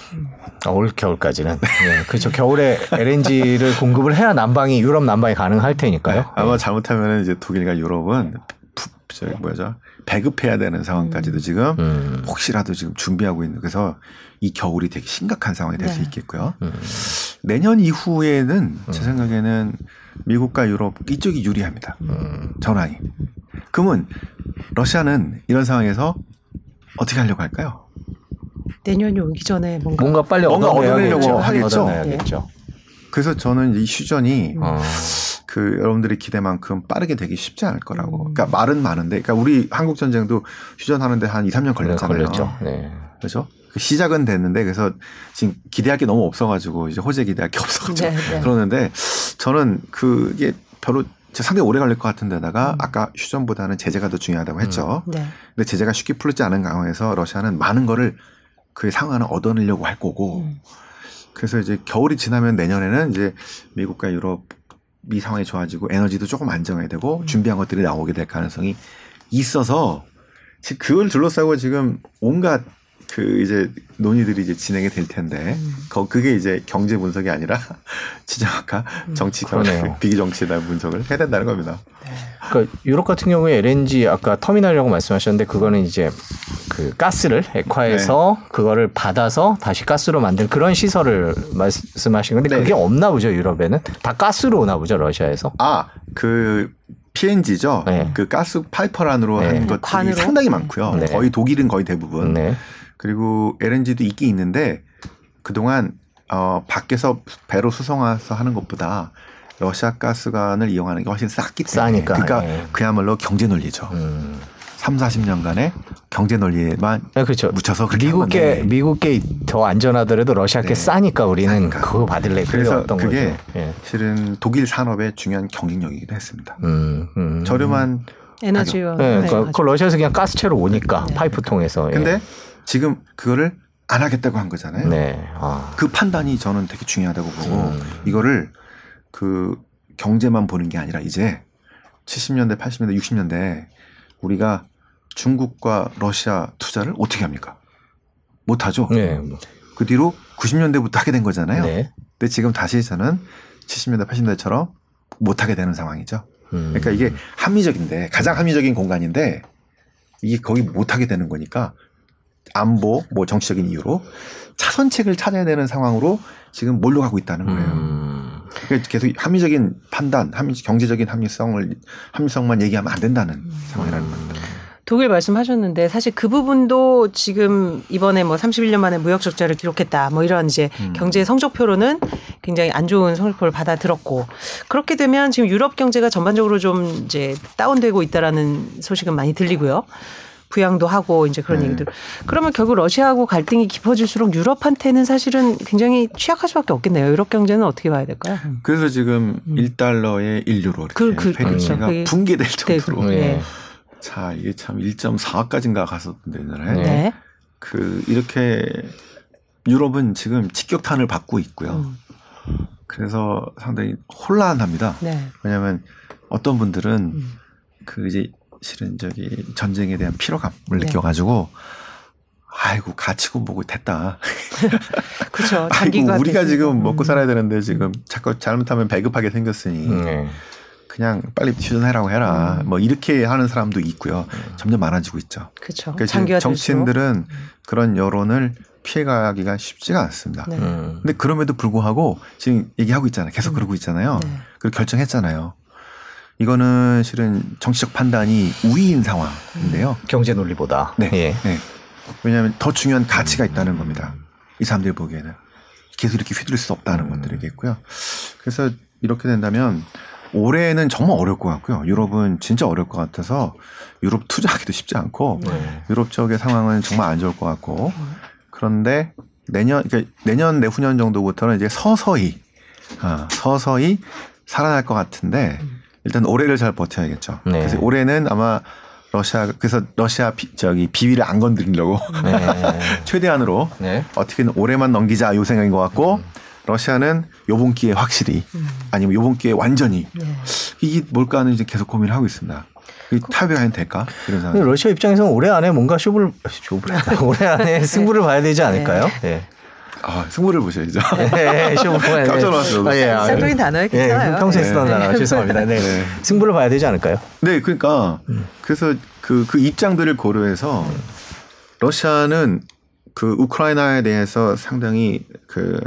아, 올 겨울까지는 네, 그렇죠. 겨울에 LNG를 공급을 해야 난방이 유럽 난방이 가능할 테니까요. 네, 아마 잘못하면 이제 독일과 유럽은 푸- 저기 뭐죠 배급해야 되는 상황까지도 지금 음. 혹시라도 지금 준비하고 있는 그래서 이 겨울이 되게 심각한 상황이 될수 네. 있겠고요. 음. 내년 이후에는 제 생각에는 미국과 유럽 이쪽이 유리합니다. 음. 전환이. 그러면 러시아는 이런 상황에서 어떻게 하려고 할까요? 내년이 오기 전에 뭔가 뭔가 빨리 뭔가. 얻어내려고 하겠죠. 얻어내야겠죠. 그래서 저는 이 휴전이 어. 그 여러분들의 기대만큼 빠르게 되기 쉽지 않을 거라고. 음. 그러니까 말은 많은데, 그러니까 우리 한국 전쟁도 휴전하는데 한 2, 3년 걸렸잖아요. 걸렸죠. 네. 그렇죠? 그 시작은 됐는데 그래서 지금 기대할 게 너무 없어가지고 이제 호재 기대할 게 없어가지고 네, 네. 그러는데 저는 그게 별로 제 상당히 오래 걸릴 것 같은데다가 음. 아까 휴전보다는 제재가 더 중요하다고 했죠. 네. 근데 제재가 쉽게 풀리지 않은 상황에서 러시아는 많은 거를 그 상황을 얻어내려고 할 거고 음. 그래서 이제 겨울이 지나면 내년에는 이제 미국과 유럽 미 상황이 좋아지고 에너지도 조금 안정해야 되고 준비한 것들이 나오게 될 가능성이 있어서 지금 그걸 둘러싸고 지금 온갖 그 이제 논의들이 이제 진행이 될 텐데 음. 거 그게 이제 경제 분석이 아니라 지정학과 정치 그러네요. 비기 정치에 대한 분석을 해야 된다는 겁니다. 그러니까 유럽 같은 경우에 LNG 아까 터미널이라고 말씀하셨는데 그거는 이제 그 가스를 액화해서 그거를 받아서 다시 가스로 만든 그런 시설을 말씀하신 건데 네. 그게 없나 보죠 유럽에는 다 가스로 오나 보죠 러시아에서. 아, 그 PNG죠. 네. 그 가스 파이프란으로 네. 하는 것들이 관으로? 상당히 많고요. 네. 거의 독일은 거의 대부분. 네. 그리고 LNG도 있긴 있는데 그동안 어 밖에서 배로 수송해서 하는 것보다 러시아 가스관을 이용하는 게 훨씬 쌌기 때문에 싸니까, 그러니까 예. 그야말로 경제 논리죠. 음. 3, 40년간의 경제 논리에만 네, 그렇죠. 묻혀서 미국계. 미국계 더 안전하더라도 러시아께 네. 싸니까 우리는 싸니까. 그거 받을래 그래서 그게 거죠. 예. 실은 독일 산업의 중요한 경쟁력이기도 했습니다. 음, 음. 저렴한 에너지가 네, 네, 그, 그 러시아에서 그냥 가스채로 오니까 네. 파이프 통해서. 예. 근데 지금 그거를 안 하겠다고 한 거잖아요. 네. 아. 그 판단이 저는 되게 중요하다고 보고 음. 이거를 그 경제만 보는 게 아니라 이제 70년대, 80년대, 60년대 우리가 중국과 러시아 투자를 어떻게 합니까? 못 하죠. 네. 그 뒤로 90년대부터 하게 된 거잖아요. 네. 근데 지금 다시 저는 70년대, 80년대처럼 못 하게 되는 상황이죠. 음. 그러니까 이게 합리적인데 가장 합리적인 공간인데 이게 거기 못 하게 되는 거니까 안보 뭐 정치적인 이유로 차선책을 찾아야 되는 상황으로 지금 몰려가고 있다는 거예요. 음. 그러니까 계속 합리적인 판단, 합리, 경제적인 합리성을 합리성만 얘기하면 안 된다는 음. 상황이라는 겁니다. 독일 말씀하셨는데 사실 그 부분도 지금 이번에 뭐 31년 만에 무역 적자를 기록했다 뭐 이런 이제 음. 경제 성적표로는 굉장히 안 좋은 성적표를 받아 들었고 그렇게 되면 지금 유럽 경제가 전반적으로 좀 이제 다운되고 있다라는 소식은 많이 들리고요. 부양도 하고 이제 그런 네. 얘기들. 그러면 결국 러시아하고 갈등이 깊어질수록 유럽한테는 사실은 굉장히 취약할 수밖에 없겠네요. 유럽 경제는 어떻게 봐야 될까요? 그래서 지금 1달러에 1유로 이렇게 그- 그- 페르시가 그렇죠. 그게- 붕괴될 정도로. 네. 예. 자, 이게 참 1.4까지인가 갔었는데 옛날에. 네. 네. 그 이렇게 유럽은 지금 직격탄을 받고 있고요. 음. 그래서 상당히 혼란합니다. 네. 왜냐하면 어떤 분들은 음. 그 이제 실은 저기 전쟁에 대한 피로감을 네. 느껴가지고 아이고 가치고 뭐고 됐다. 그렇죠. 아이고 우리가 되시고. 지금 먹고 음. 살아야 되는데 지금 자꾸 잘못하면 배급하게 생겼으니 네. 그냥 빨리 휴전해라고 해라. 음. 뭐 이렇게 하는 사람도 있고요. 점점 많아지고 있죠. 그렇죠. 그러니까 정치인들은 그런 여론을 피해가기가 쉽지가 않습니다. 네. 음. 근데 그럼에도 불구하고 지금 얘기하고 있잖아요. 계속 음. 그러고 있잖아요. 네. 그리고 결정했잖아요. 이거는 실은 정치적 판단이 우위인 상황인데요. 경제 논리보다. 네. 예. 네. 왜냐하면 더 중요한 가치가 있다는 겁니다. 이 사람들이 보기에는 계속 이렇게 휘둘릴 수 없다는 음. 것들이겠고요. 그래서 이렇게 된다면 올해는 정말 어려울 것 같고요. 유럽은 진짜 어려울 것 같아서 유럽 투자하기도 쉽지 않고 네. 유럽 쪽의 상황은 정말 안 좋을 것 같고 그런데 내년 그러니까 내년 내후년 정도부터는 이제 서서히 아, 서서히 살아날 것 같은데 일단 올해를 잘 버텨야겠죠. 네. 그래서 올해는 아마 러시아 그래서 러시아 비, 저기 비위를 안 건드리려고 네. 최대한으로 네. 어떻게든 올해만 넘기자 요 생각인 것 같고 러시아는 요번 기회에 확실히 아니면 요번 기회에 완전히 네. 이게 뭘까 하는 이제 계속 고민을 하고 있습니다. 이 타협이 과연 될까 이런 상황. 러시아 입장에서는 올해 안에 뭔가 쇼를 쇼를 올해 안에 승부를 봐야 되지 않을까요? 예. 아 승부를 보셔야죠. 예, 쇼를 봐야 돼. 깜짝 놀랐어요. 아, 예, 아, 쌍둥이 단어에 예, 괜찮아요. 평소에 네. 쓰던 단어 죄송합니다. 네. 네. 승부를 봐야 되지 않을까요? 네, 그러니까 그래서 그, 그 입장들을 고려해서 러시아는 그 우크라이나에 대해서 상당히 그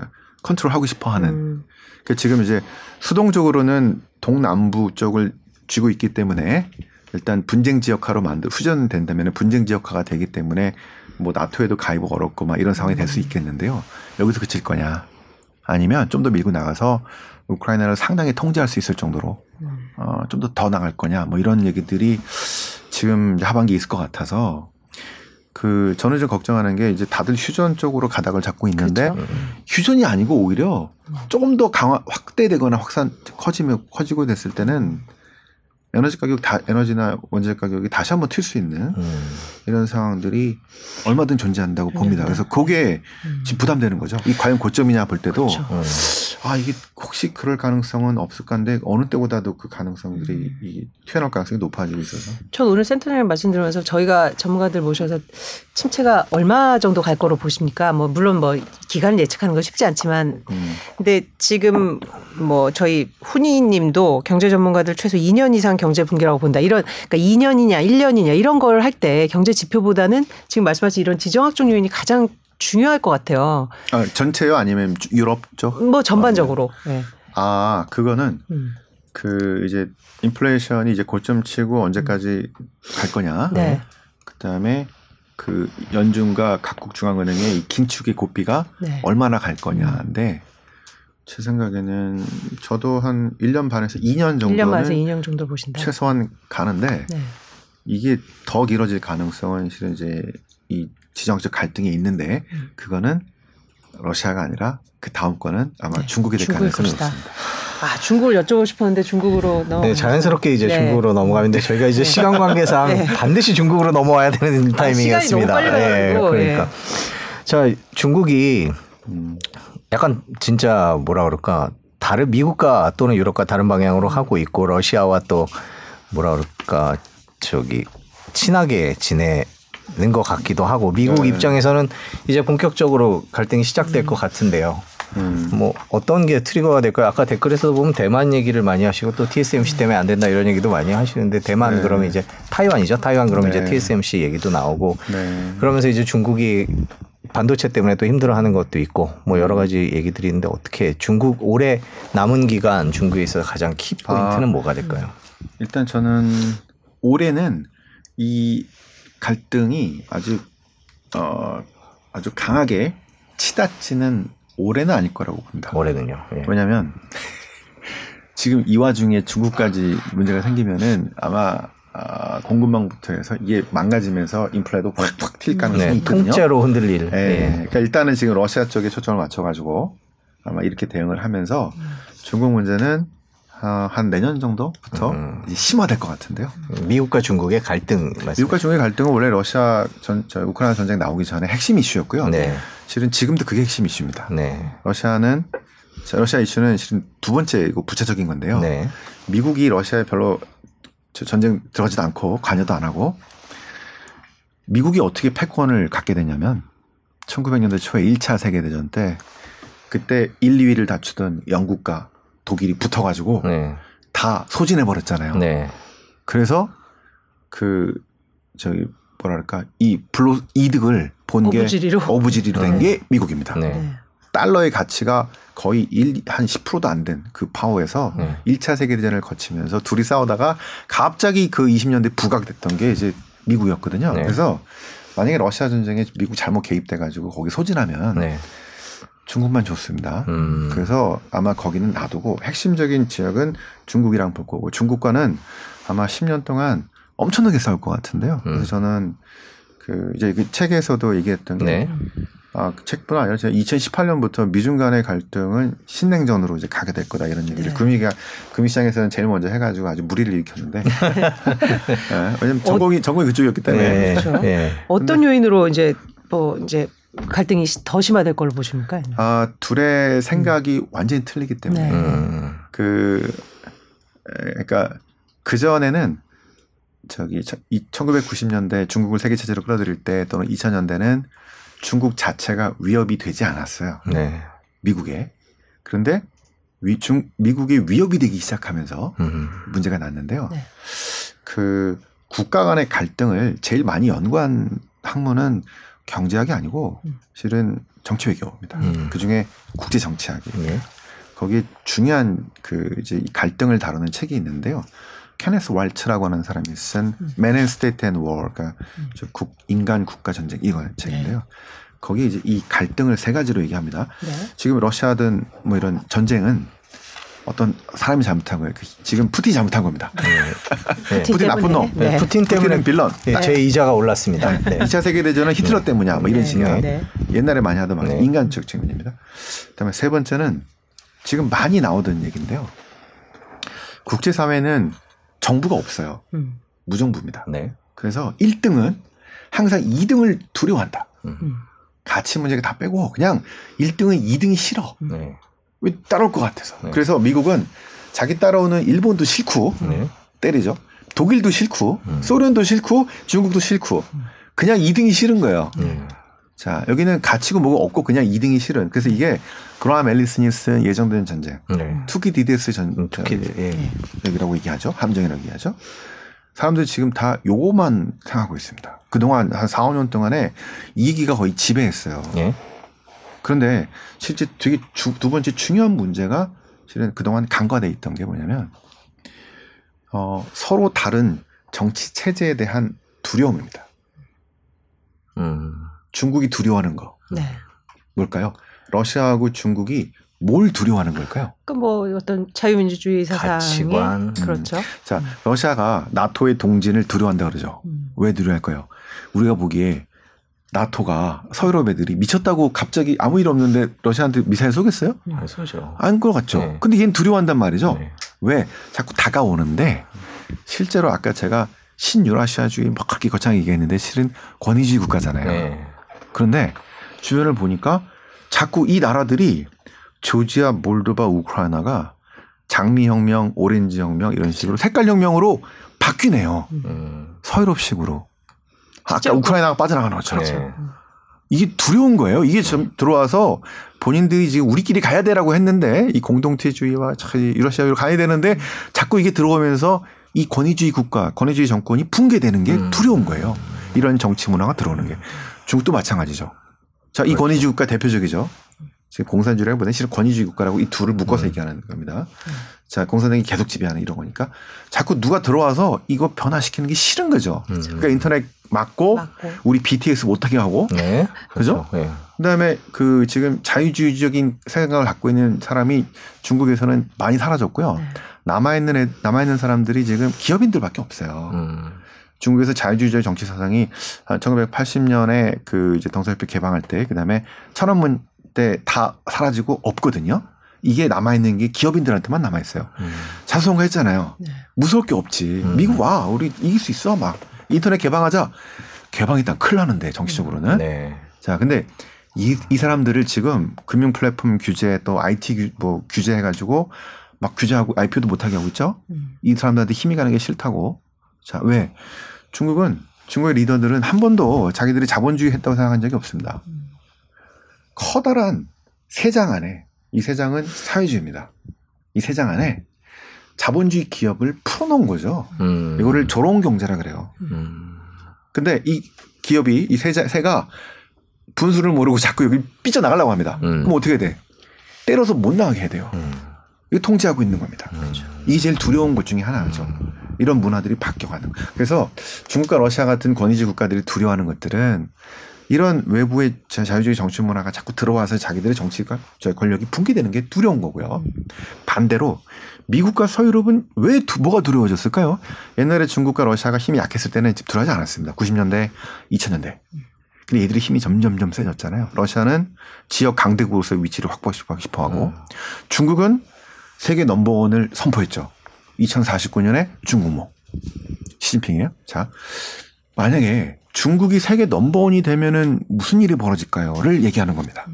컨트롤하고 싶어하는. 음. 그 지금 이제 수동적으로는 동남부 쪽을 쥐고 있기 때문에 일단 분쟁 지역화로 만들 후전된다면 분쟁 지역화가 되기 때문에 뭐 나토에도 가입 어렵고 막 이런 상황이 될 수 있겠는데요. 여기서 그칠 거냐? 아니면 좀 더 밀고 나가서 우크라이나를 상당히 통제할 수 있을 정도로 어, 좀 더 더 나갈 거냐? 뭐 이런 얘기들이 지금 하반기에 있을 것 같아서 그 저는 좀 걱정하는 게 이제 다들 휴전 쪽으로 가닥을 잡고 있는데 그렇죠. 휴전이 아니고 오히려 조금 더 강화 확대되거나 확산 커지면 커지고 됐을 때는 에너지 가격 다 에너지나 원재 가격이 다시 한번 튈 수 있는 음. 이런 상황들이 얼마든 존재한다고 봅니다. 네. 그래서 그게 음. 지금 부담되는 거죠. 이 과연 고점이냐 볼 때도 그렇죠. 음. 아 이게 혹시 그럴 가능성은 없을까 한데 어느 때보다도 그 가능성들이 이 튀어나올 가능성이 높아지고 있어서 전 오늘 센터장님 말씀 들으면서 저희가 전문가들 모셔서 침체가 얼마 정도 갈 거로 보십니까? 뭐 물론 뭐 기간을 예측하는 건 쉽지 않지만 음. 근데 지금 뭐 저희 훈이님도 경제 전문가들 최소 2년 이상 경제 분기라고 본다. 이런 그러니까 2년이냐 1년이냐 이런 걸 할 때 경제 지표보다는 지금 말씀하신 이런 지정학적 요인이 가장 중요할 것 같아요. 아, 전체요 아니면 주- 유럽 쪽? 뭐 전반적으로. 네. 아 그거는 음. 그 이제 인플레이션이 이제 고점 치고 언제까지 갈 거냐. 네. 그다음에 그 연준과 각국 중앙은행의 이 긴축의 고비가 네. 얼마나 갈 거냐인데 제 생각에는 저도 한 1년 반에서 2년 1년 만에서 정도는 2년 정도 보신다. 최소한 가는데 네. 이게 더 길어질 가능성은 실은 이제 이 지정적 갈등이 있는데 음. 그거는 러시아가 아니라 그 다음 거는 아마 네, 중국이 될 가능성이. 높습니다. 아 중국을 여쭤보고 싶었는데 중국으로 넘어. 네, 자연스럽게 이제 네. 중국으로 넘어가는데 저희가 이제 시간 관계상 네. 반드시 중국으로 넘어와야 되는 타이밍이었습니다. 시간이 너무 빨리 예, 그러니까. 자, 중국이 음. 약간 진짜 뭐라 그럴까 다른 미국과 또는 유럽과 다른 방향으로 하고 있고 러시아와 또 뭐라 그럴까 저기 친하게 지내는 것 같기도 하고 미국 네. 입장에서는 이제 본격적으로 갈등이 시작될 것 같은데요. 음. 뭐 어떤 게 트리거가 될까요? 아까 댓글에서 보면 대만 얘기를 많이 하시고 또 TSMC 때문에 안 된다 이런 얘기도 많이 하시는데 대만 네. 그러면 이제 타이완이죠. 타이완 그러면 이제 네. TSMC 얘기도 나오고 네. 그러면서 이제 중국이 반도체 때문에 또 힘들어하는 것도 있고 뭐 여러 가지 얘기들이 있는데 어떻게 중국 올해 남은 기간 중국에 있어서 가장 키 포인트는 아. 뭐가 될까요? 일단 저는 올해는 이 갈등이 아주 어 아주 강하게 치닫지는 올해는 아닐 거라고 봅니다. 올해는요. 예. 왜냐하면 지금 이 와중에 중국까지 문제가 생기면은 아마 아, 공급망부터 해서 이게 망가지면서 인플레도 팍팍 튈 가능성이 네, 있거든요. 통째로 흔들릴. 예. 예. 그러니까 일단은 지금 러시아 쪽에 초점을 맞춰가지고 아마 이렇게 대응을 하면서 중국 문제는 아, 한 내년 정도부터 음. 심화될 것 같은데요. 미국과 중국의 갈등 말씀. 미국과 중국의 갈등은 원래 러시아 전, 저 우크라이나 전쟁 나오기 전에 핵심 이슈였고요. 네, 실은 지금도 그게 핵심 이슈입니다. 네, 러시아는 자, 러시아 이슈는 실은 두 번째 이거 구체적인 건데요. 네, 미국이 러시아에 별로 저 전쟁 들어가지도 않고 관여도 안 하고 미국이 어떻게 패권을 갖게 되냐면 1900년대 초에 1차 세계대전 때 그때 1, 2위를 다투던 영국과 독일이 붙어가지고 네, 다 소진해 버렸잖아요. 네, 그래서 그 저기 뭐랄까 이 불로 이득을 본게 어부지리로. 어부지리로 된게 미국입니다. 달러의 가치가 거의 1, 한 10%도 안 된 그 파워에서 네. 1차 세계대전을 거치면서 둘이 싸우다가 갑자기 그 20년대 부각됐던 게 이제 미국이었거든요. 네. 그래서 만약에 러시아 전쟁에 미국 잘못 개입돼 가지고 거기 소진하면 네. 중국만 좋습니다. 음. 그래서 아마 거기는 놔두고 핵심적인 지역은 중국이랑 볼 거고 중국과는 아마 10년 동안 엄청나게 싸울 것 같은데요. 음. 그래서 저는 그 이제 그 책에서도 얘기했던 게 네. 아, 그 책뿐 아니라 제가 2018년부터 미중 간의 갈등은 신냉전으로 이제 가게 될 거다 이런 얘기를 네. 금리가 금리시장에서는 제일 먼저 해가지고 아주 무리를 일으켰는데 네, 왜냐면 전공이 전공이 그쪽이었기 때문에 네. 그렇죠. 네. 어떤 요인으로 이제 뭐 이제 갈등이 시- 더 심화될 걸로 보십니까? 아 둘의 생각이 완전히 틀리기 때문에 네. 음. 그 에, 그러니까 그 전에는 저기 1990년대 중국을 세계 체제로 끌어들일 때 또는 2000년대는 중국 자체가 위협이 되지 않았어요. 네. 미국에. 그런데 위, 중, 미국이 위협이 되기 시작하면서 음. 문제가 났는데요. 네. 그 국가 간의 갈등을 제일 많이 연구한 학문은 경제학이 아니고 음. 실은 정치 외교입니다. 음. 그 중에 국제 정치학이. 네. 거기에 중요한 그 이제 이 갈등을 다루는 책이 있는데요. 케네스 왈츠라고 하는 사람이 쓴 음. Man and State and War, 그러니까 음. 저 국, 인간 국가 전쟁 이거는 책인데요. 거기에 이제 이 갈등을 세 가지로 얘기합니다. 네. 지금 러시아든 뭐 이런 전쟁은 어떤 사람이 잘못한 거예요. 그 지금 푸틴이 잘못한 겁니다. 네. 푸틴 푸틴 나쁜. 놈. 네. 푸틴 때문에 푸틴은 빌런. 예, 제 이자가 올랐습니다. 네. 2차 세계 대전은 히틀러 때문이야. 뭐 이런 네, 네. 옛날에 많이 하던 말 네. 인간적 측면입니다. 그다음에 세 번째는 지금 많이 나오던 얘기인데요. 국제사회는 정부가 없어요. 음. 무정부입니다. 네. 그래서 1등은 항상 2등을 두려워한다. 음. 가치 문제가 다 빼고 그냥 1등은 2등이 싫어. 네. 왜 따라올 것 같아서. 네. 그래서 미국은 자기 따라오는 일본도 싫고 네. 때리죠. 독일도 싫고 음. 소련도 싫고 중국도 싫고 그냥 2등이 싫은 거예요. 네. 자 여기는 가치고 뭐가 없고 그냥 2등이 싫은. 그래서 이게 그라함 앨리슨이 쓴 예정된 전쟁. 네. 투키디데스 전 음, 특히 예. 여기라고 얘기하죠. 함정이라고 얘기하죠. 사람들이 지금 다 요거만 생각하고 있습니다. 그동안 한 4, 5년 동안에 이기가 거의 지배했어요. 예. 그런데 실제 되게 주- 두 번째 중요한 문제가 실은 그동안 간과돼 있던 게 뭐냐면 어, 서로 다른 정치 체제에 대한 두려움입니다. 음. 중국이 두려워하는 거 네. 뭘까요? 러시아하고 중국이 뭘 두려워하는 걸까요? 그뭐 어떤 자유민주주의 사상의 가치관. 그렇죠. 자, 러시아가 나토의 동진을 두려워한다 그러죠. 음. 왜 두려워할까요? 우리가 보기에 나토가 서유럽 애들이 미쳤다고 갑자기 아무 일 없는데 러시아한테 미사일 쏘겠어요? 안 쏘죠. 것 같죠. 네. 근데 얘는 두려워한단 말이죠. 네. 왜? 자꾸 다가오는데 실제로 아까 제가 신유라시아주의 막 그렇게 거창하게 얘기했는데 실은 권위주의 국가잖아요. 네. 그런데 주변을 보니까 자꾸 이 나라들이 조지아, 몰도바, 우크라이나가 장미혁명, 오렌지혁명 이런 식으로 색깔혁명으로 바뀌네요. 음. 서유럽식으로. 아까 우크라이나가 빠져나가는 것처럼. 네. 이게 두려운 거예요. 이게 좀 들어와서 본인들이 지금 우리끼리 가야 되라고 했는데 이 공동체주의와 이 유러시아로 가야 되는데 자꾸 이게 들어오면서 이 권위주의 국가, 권위주의 정권이 붕괴되는 게 음. 두려운 거예요. 이런 정치 문화가 들어오는 게. 중국도 마찬가지죠. 자, 이 권위주의 국가 대표적이죠. 지금 공산주의라기보다는 실은 권위주의 국가라고 이 둘을 묶어서 얘기하는 겁니다. 자, 공산당이 계속 지배하는 이런 거니까 자꾸 누가 들어와서 이거 변화시키는 게 싫은 거죠. 음. 그러니까 인터넷 막고, 막고. 우리 BTS 못하게 하고 네. 그죠? 예. 그다음에 그 지금 자유주의적인 생각을 갖고 있는 사람이 중국에서는 많이 사라졌고요. 네. 남아 있는 애, 남아 있는 사람들이 지금 기업인들밖에 없어요. 음. 중국에서 자유주의적 정치 사상이 한 1980년에 그 이제 동서협회 개방할 때 그다음에 천안문 때 다 사라지고 없거든요. 이게 남아 있는 게 기업인들한테만 남아 있어요. 음. 자수성가 했잖아요. 네. 무서울 게 없지. 음. 미국 와 우리 이길 수 있어 막 인터넷 개방하자. 개방했다 큰일 나는데 정치적으로는. 네. 자, 근데 이, 이 사람들을 지금 금융 플랫폼 규제 또 IT 규, 뭐 규제 해가지고 막 규제하고 IPO도 못하게 하고 있죠? 음. 이 사람들한테 힘이 가는 게 싫다고. 자, 왜? 중국은, 중국의 리더들은 한 번도 자기들이 자본주의 했다고 생각한 적이 없습니다. 음. 커다란 세 장 안에, 이 세 장은 사회주의입니다. 이 세 장 안에 자본주의 기업을 풀어놓은 거죠. 음. 이거를 조롱 경제라 그래요. 음. 근데 이 기업이 이 세자, 새가 분수를 모르고 자꾸 여기 삐져나가려고 합니다. 음. 그럼 어떻게 돼? 때려서 못 나가게 해야 돼요. 음. 이거 통제하고 있는 겁니다. 이게 제일 두려운 것 중에 하나죠. 이런 문화들이 바뀌어가는. 거. 그래서 중국과 러시아 같은 권위주의 국가들이 두려워하는 것들은 이런 외부의 자- 자유주의 정치 문화가 자꾸 들어와서 자기들의 정치가 저 권력이 붕괴되는 게 두려운 거고요. 반대로 미국과 서유럽은 왜 두- 뭐가 두려워졌을까요? 옛날에 중국과 러시아가 힘이 약했을 때는 집 들어가지 않았습니다. 90년대, 2000년대. 근데 얘들이 힘이 점점점 세졌잖아요. 러시아는 지역 강대국으로서의 위치를 확보하고 싶어 하고 중국은 세계 넘버원을 선포했죠. 2049년에 중국모. 시진핑이에요. 자, 만약에 중국이 세계 넘버원이 되면은 무슨 일이 벌어질까요?를 얘기하는 겁니다.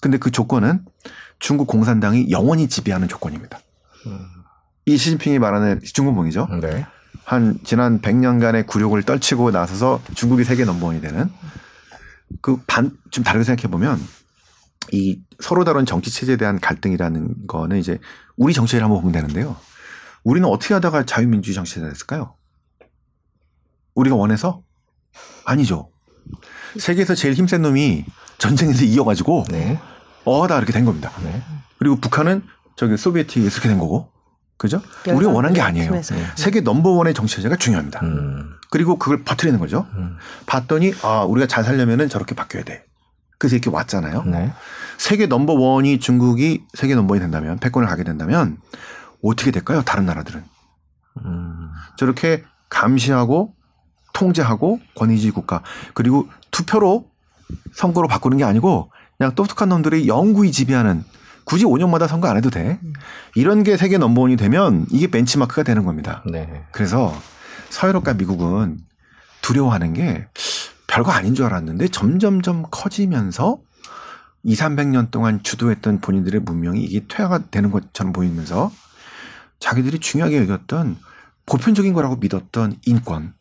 근데 그 조건은 중국 공산당이 영원히 지배하는 조건입니다. 이 시진핑이 말하는 중국몽이죠. 네. 한 지난 100년간의 굴욕을 떨치고 나서서 중국이 세계 넘버원이 되는 그 반 좀 다르게 생각해 보면 이 서로 다른 정치 체제에 대한 갈등이라는 거는 이제 우리 정치를 한번 보면 되는데요. 우리는 어떻게 하다가 자유민주주의 정치가 됐을까요? 우리가 원해서 아니죠. 세계에서 제일 힘센 놈이 전쟁에서 이겨가지고 네. 어다 이렇게 된 겁니다. 네. 그리고 북한은 저기 소비에트에 이렇게 된 거고, 그죠? 우리가 원한 게 아니에요. 팀에서. 세계 넘버원의 정치 체제가 중요합니다. 음. 그리고 그걸 버티는 거죠. 음. 봤더니 아 우리가 잘 살려면은 저렇게 바뀌어야 돼. 그래서 이렇게 왔잖아요. 네. 세계 넘버원이 중국이 세계 넘버원이 된다면 패권을 가게 된다면 어떻게 될까요? 다른 나라들은 음. 저렇게 감시하고 통제하고 권위주의 국가 그리고 투표로 선거로 바꾸는 게 아니고 그냥 똑똑한 놈들이 영구히 지배하는 굳이 5년마다 선거 안 해도 돼. 이런 게 세계 넘버원이 되면 이게 벤치마크가 되는 겁니다. 네. 그래서 서유럽과 미국은 두려워하는 게 별거 아닌 줄 알았는데 점점점 커지면서 2, 300년 동안 주도했던 본인들의 문명이 이게 퇴화가 되는 것처럼 보이면서 자기들이 중요하게 여겼던 보편적인 거라고 믿었던 인권,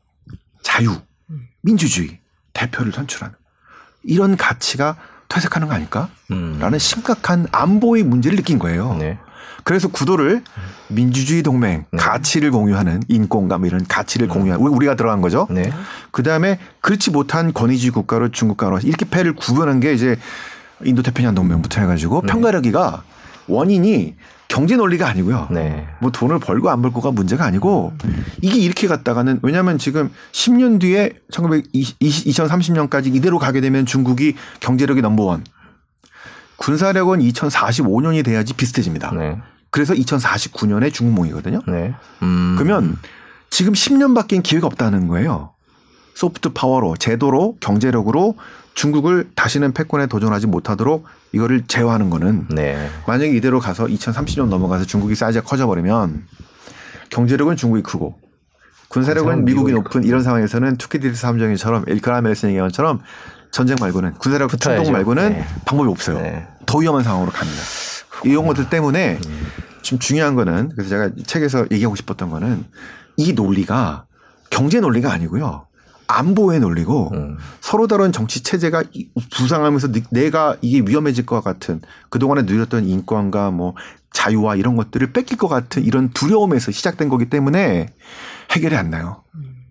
자유, 민주주의, 대표를 선출하는 이런 가치가 퇴색하는 거 아닐까? 음. 라는 심각한 안보의 문제를 느낀 거예요. 네. 그래서 구도를 민주주의 동맹, 네. 가치를 공유하는 인권과 뭐 이런 가치를 공유하는 우리- 우리가 들어간 거죠. 네. 그 다음에 그렇지 못한 권위주의 국가로 중국가로 이렇게 패를 구분한 게 이제 인도 태평양 동맹부터 해가지고 평가력이가 원인이 경제 논리가 아니고요. 네. 뭐 돈을 벌고 안 벌고가 문제가 아니고 이게 이렇게 갔다가는 왜냐하면 지금 10년 뒤에 1920, 2030년까지 이대로 가게 되면 중국이 경제력이 넘버원 군사력은 2045년이 돼야지 비슷해집니다. 네. 그래서 2049년에 중국몽이거든요. 네. 음. 그러면 지금 10년밖에 기회가 없다는 거예요. soft power로 제도로 경제력으로 중국을 다시는 패권에 도전하지 못하도록 이거를 제어하는 거는 네. 만약에 이대로 가서 2030년 넘어가서 중국이 사이즈가 커져버리면 경제력은 중국이 크고 군사력은 미국이 미국이 높은 이런 상황에서는 투키디데스 함정이처럼 그라함 앨리슨 얘기한처럼 전쟁 말고는 군사력 붙어야죠. 충동 말고는 네. 방법이 없어요. 네. 더 위험한 상황으로 갑니다. 이런 것들 때문에 지금 중요한 거는 그래서 제가 책에서 얘기하고 싶었던 거는 이 논리가 경제 논리가 아니고요. 안보의 논리고 음. 서로 다른 정치 체제가 이- 부상하면서 느- 내가 이게 위험해질 것 같은 그동안에 누렸던 인권과 뭐 자유와 이런 것들을 뺏길 것 같은 이런 두려움에서 시작된 거기 때문에 해결이 안 나요.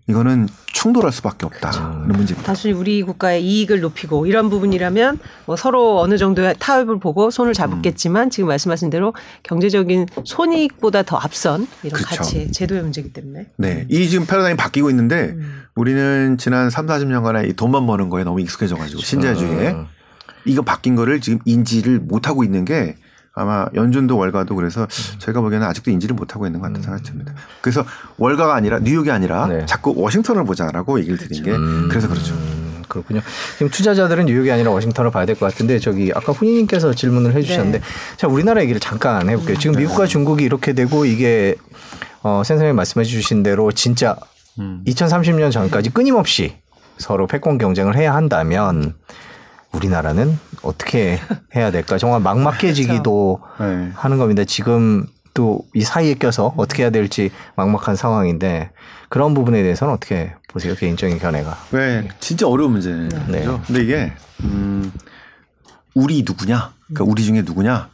이거는 충돌할 수밖에 없다는 문제입니다. 단순히 우리 국가의 이익을 높이고 이런 부분이라면 뭐 서로 어느 정도의 타협을 보고 손을 잡았겠지만 지금 말씀하신 대로 경제적인 손익보다 더 앞선 이런 그쵸. 가치 제도의 문제이기 때문에 네. 이 지금 패러다임이 바뀌고 있는데 음. 우리는 지난 3, 40년간에 이 돈만 버는 거에 너무 익숙해져 가지고 신자유주의에 음. 이거 바뀐 거를 지금 인지를 못 하고 있는 게 아마 연준도 월가도 그래서 저희가 보기에는 아직도 인지를 못하고 있는 것 같다는 생각이 듭니다. 그래서 월가가 아니라 뉴욕이 아니라 네. 자꾸 워싱턴을 보자라고 얘기를 드린 게 음. 그래서 그렇죠. 음, 그렇군요. 지금 투자자들은 뉴욕이 아니라 워싱턴을 봐야 될 것 같은데 저기 아까 훈이님께서 질문을 해주셨는데 네. 자 우리나라 얘기를 잠깐 해볼게요. 지금 미국과 중국이 이렇게 되고 이게 어, 센 선생님 말씀해 주신 대로 진짜 음. 2030년 전까지 끊임없이 서로 패권 경쟁을 해야 한다면 우리나라는 어떻게 해야 될까? 정말 막막해지기도 네. 하는 겁니다. 지금 또 이 사이에 껴서 어떻게 해야 될지 막막한 상황인데 그런 부분에 대해서는 어떻게 보세요? 개인적인 견해가. 왜 진짜 어려운 문제죠. 네. 근데 이게 음, 우리 누구냐? 그러니까 우리 중에 누구냐?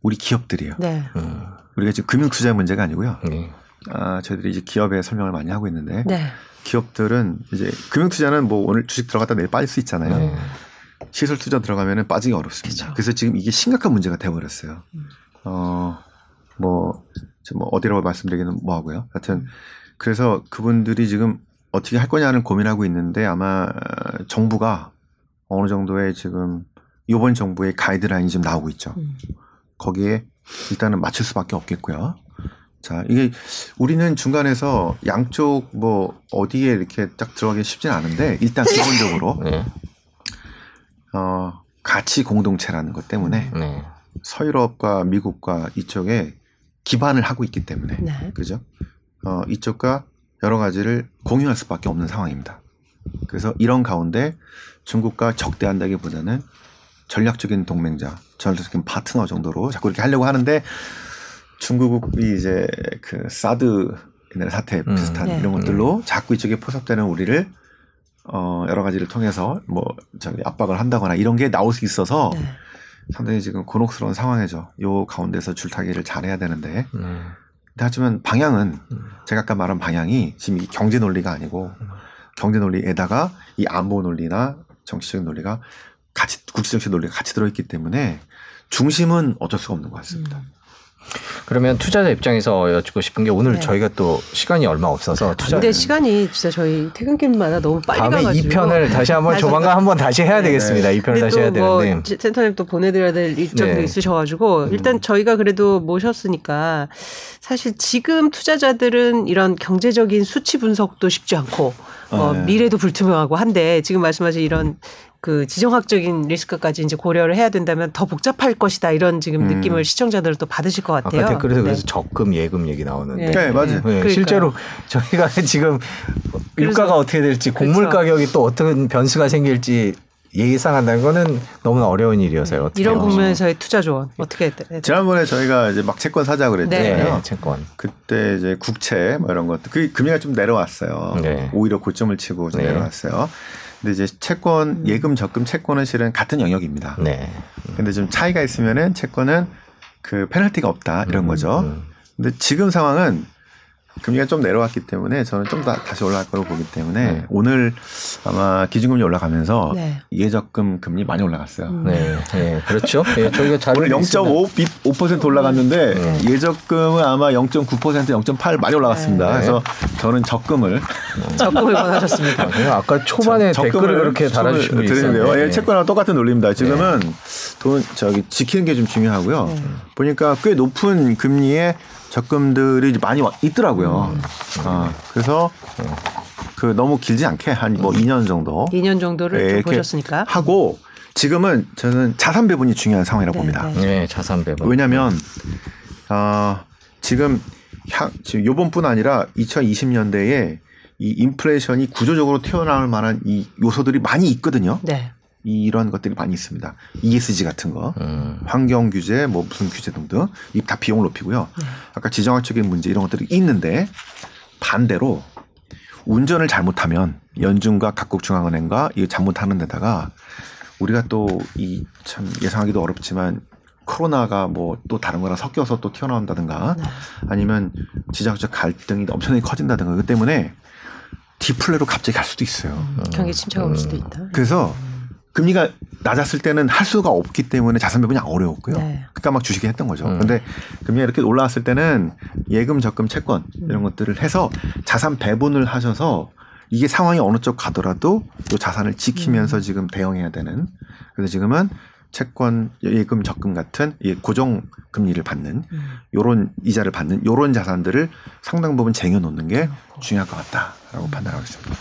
우리 기업들이에요. 네. 음, 우리가 지금 금융 투자 문제가 아니고요. 네. 아, 저희들이 이제 기업에 설명을 많이 하고 있는데 네. 기업들은 이제 금융 투자는 뭐 오늘 주식 들어갔다 내일 빠질 수 있잖아요. 네. 시설 투자 들어가면은 빠지기 어렵습니다. 그쵸. 그래서 지금 이게 심각한 문제가 돼버렸어요. 어, 뭐, 뭐 어디라고 말씀드리기는 뭐하고요. 하여튼 그래서 그분들이 지금 어떻게 할 거냐는 고민하고 있는데 아마 정부가 어느 정도의 지금 이번 정부의 가이드라인이 지금 나오고 있죠. 음. 거기에 일단은 맞출 수밖에 없겠고요. 자, 이게 우리는 중간에서 양쪽 뭐 어디에 이렇게 딱 들어가기 쉽진 않은데 일단 기본적으로 네. 어, 가치 공동체라는 것 때문에 네. 서유럽과 미국과 이쪽에 기반을 하고 있기 때문에 네. 그죠? 어, 이쪽과 여러 가지를 공유할 수밖에 없는 상황입니다. 그래서 이런 가운데 중국과 적대한다기보다는 전략적인 동맹자, 전략적인 파트너 정도로 자꾸 이렇게 하려고 하는데 중국이 이제 그 사드 옛날 사태 음. 비슷한 네. 이런 것들로 자꾸 이쪽에 포섭되는 우리를 어 여러 가지를 통해서 뭐 저기 압박을 한다거나 이런 게 나올 수 있어서 네. 상당히 지금 곤혹스러운 상황이죠. 요 가운데서 줄타기를 잘해야 되는데 네. 근데 하지만 방향은 음. 제가 아까 말한 방향이 지금 이 경제 논리가 아니고 경제 논리에다가 이 안보 논리나 정치적인 논리가 같이 국제정치 논리가 같이 들어있기 때문에 중심은 어쩔 수가 없는 것 같습니다. 그러면 투자자 입장에서 여쭙고 싶은 게 오늘 네. 저희가 또 시간이 얼마 없어서 투자 근데 시간이 진짜 저희 퇴근길마다 너무 빨리 다음에 가가지고 이 편을 다시 한번. 조만간 한번 다시 해야 네. 되겠습니다. 이 편을 근데 다시 해야 또뭐 되는데 센터님 또 보내드려야 될 일정도 네. 있으셔가지고 일단 저희가 그래도 모셨으니까 사실 지금 투자자들은 이런 경제적인 수치 분석도 쉽지 않고 어, 네. 미래도 불투명하고 한데 지금 말씀하신 이런 그 지정학적인 리스크까지 이제 고려를 해야 된다면 더 복잡할 것이다 이런 지금 음. 느낌을 시청자들 또 받으실 것 같아요. 아까 댓글에서 네. 그래서 적금 예금 얘기 나오는데 네, 맞아요. 네, 그러니까요. 실제로 저희가 지금 유가가 어떻게 될지 곡물 그렇죠. 가격이 또 어떤 변수가 생길지 예상한다는 거는 너무나 어려운 일이어서요. 이런? 국면에서의 투자 조언 어떻게 했- 했- 지난번에 저희가 이제 막 채권 사자 그랬잖아요. 네, 채권. 그때 이제 국채 뭐 이런 것들 그 금리가 좀 내려왔어요. 네. 오히려 고점을 치고 좀 네. 내려왔어요. 근데 이제 채권 예금 적금 채권은 실은 같은 영역입니다. 네. 근데 좀 차이가 있으면은 채권은 그 페널티가 없다 이런 거죠. 음. 근데 지금 상황은 금리가 좀 내려왔기 때문에 저는 좀 더 다시 올라갈 거라고 보기 때문에 네. 오늘 아마 기준금리 올라가면서 네. 예적금 금리 많이 올라갔어요. 네, 네, 그렇죠. 예, 저희가 잘 오늘 0.5% 올라갔는데 네. 예적금은 아마 0.9% 0.8 많이 올라갔습니다. 네. 그래서 저는 적금을 적금을 원하셨습니다. 그냥 아까 초반에 댓글을 그렇게 달아주신 분이. 있었는데. 예, 채권하고 똑같은 논리입니다. 지금은 돈 저기 지키는 게 좀 중요하고요. 네. 보니까 꽤 높은 금리의 적금들이 많이 와- 있더라고요. 음. 아, 그래서 그 너무 길지 않게 한 뭐 2년 정도 2년 정도를 이렇게 보셨으니까. 하고 지금은 저는 자산 배분이 중요한 상황이라고 네, 봅니다. 네. 네, 자산 배분. 왜냐하면 아 지금 향, 지금 요번뿐 아니라 2020년대에 이 인플레이션이 구조적으로 튀어나올 만한 이 요소들이 많이 있거든요. 네. 이- 이런 것들이 많이 있습니다. ESG 같은 거, 음. 환경 규제, 뭐 무슨 규제 등등 이 다 비용을 높이고요. 아까 지정학적인 문제 이런 것들이 있는데 반대로 운전을 잘못하면 연준과 각국 중앙은행과 이 잘못하는 데다가 우리가 또 이 참 예상하기도 어렵지만 코로나가 뭐 또 다른 거랑 섞여서 또 튀어나온다든가 아니면 지정학적 갈등이 엄청나게 커진다든가 그 때문에 디플레로 갑자기 갈 수도 있어요. 경기 침체가 올 수도 있다. 그래서 금리가 낮았을 때는 할 수가 없기 때문에 자산 배분이 어려웠고요. 네. 그러니까 막 주식에 했던 거죠. 음. 근데 금리가 이렇게 올라왔을 때는 예금, 적금, 채권 이런 것들을 해서 자산 배분을 하셔서 이게 상황이 어느 쪽 가더라도 이 자산을 지키면서 지금 대응해야 되는. 그래서 지금은 채권, 예금, 적금 같은 이 고정 금리를 받는 요런 이자를 받는 요런 자산들을 상당 부분 쟁여 놓는 게 중요할 것 같다라고 판단하고 있습니다.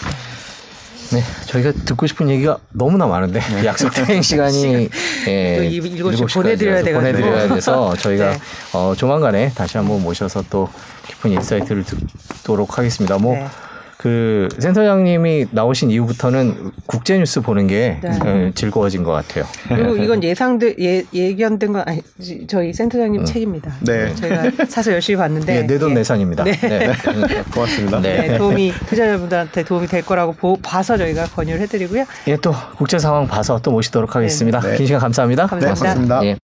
네, 저희가 듣고 싶은 얘기가 너무나 많은데 약속된 시간이 예, 또 이- 일곱 시 7시까지 보내드려야 돼가지고. 보내드려야 돼서 저희가 네. 어, 조만간에 다시 한번 모셔서 또 깊은 insight를 듣도록 하겠습니다. 뭐 네. 그 센터장님이 나오신 이후부터는 국제 뉴스 보는 게 네. 어, 즐거워진 것 같아요. 그리고 이건 예상들 예, 예견된 건 아니 저희 센터장님 책입니다. 네. 저희가 사서 열심히 봤는데 예, 내돈 예. 내산입니다. 네. 네. 고맙습니다. 네. 네, 도움이 투자자분들한테 도움이 될 거라고 보, 봐서 저희가 권유를 해드리고요. 예, 또 국제 상황 봐서 또 모시도록 하겠습니다. 네. 긴 시간 감사합니다. 감사합니다. 네, 고맙습니다. 예.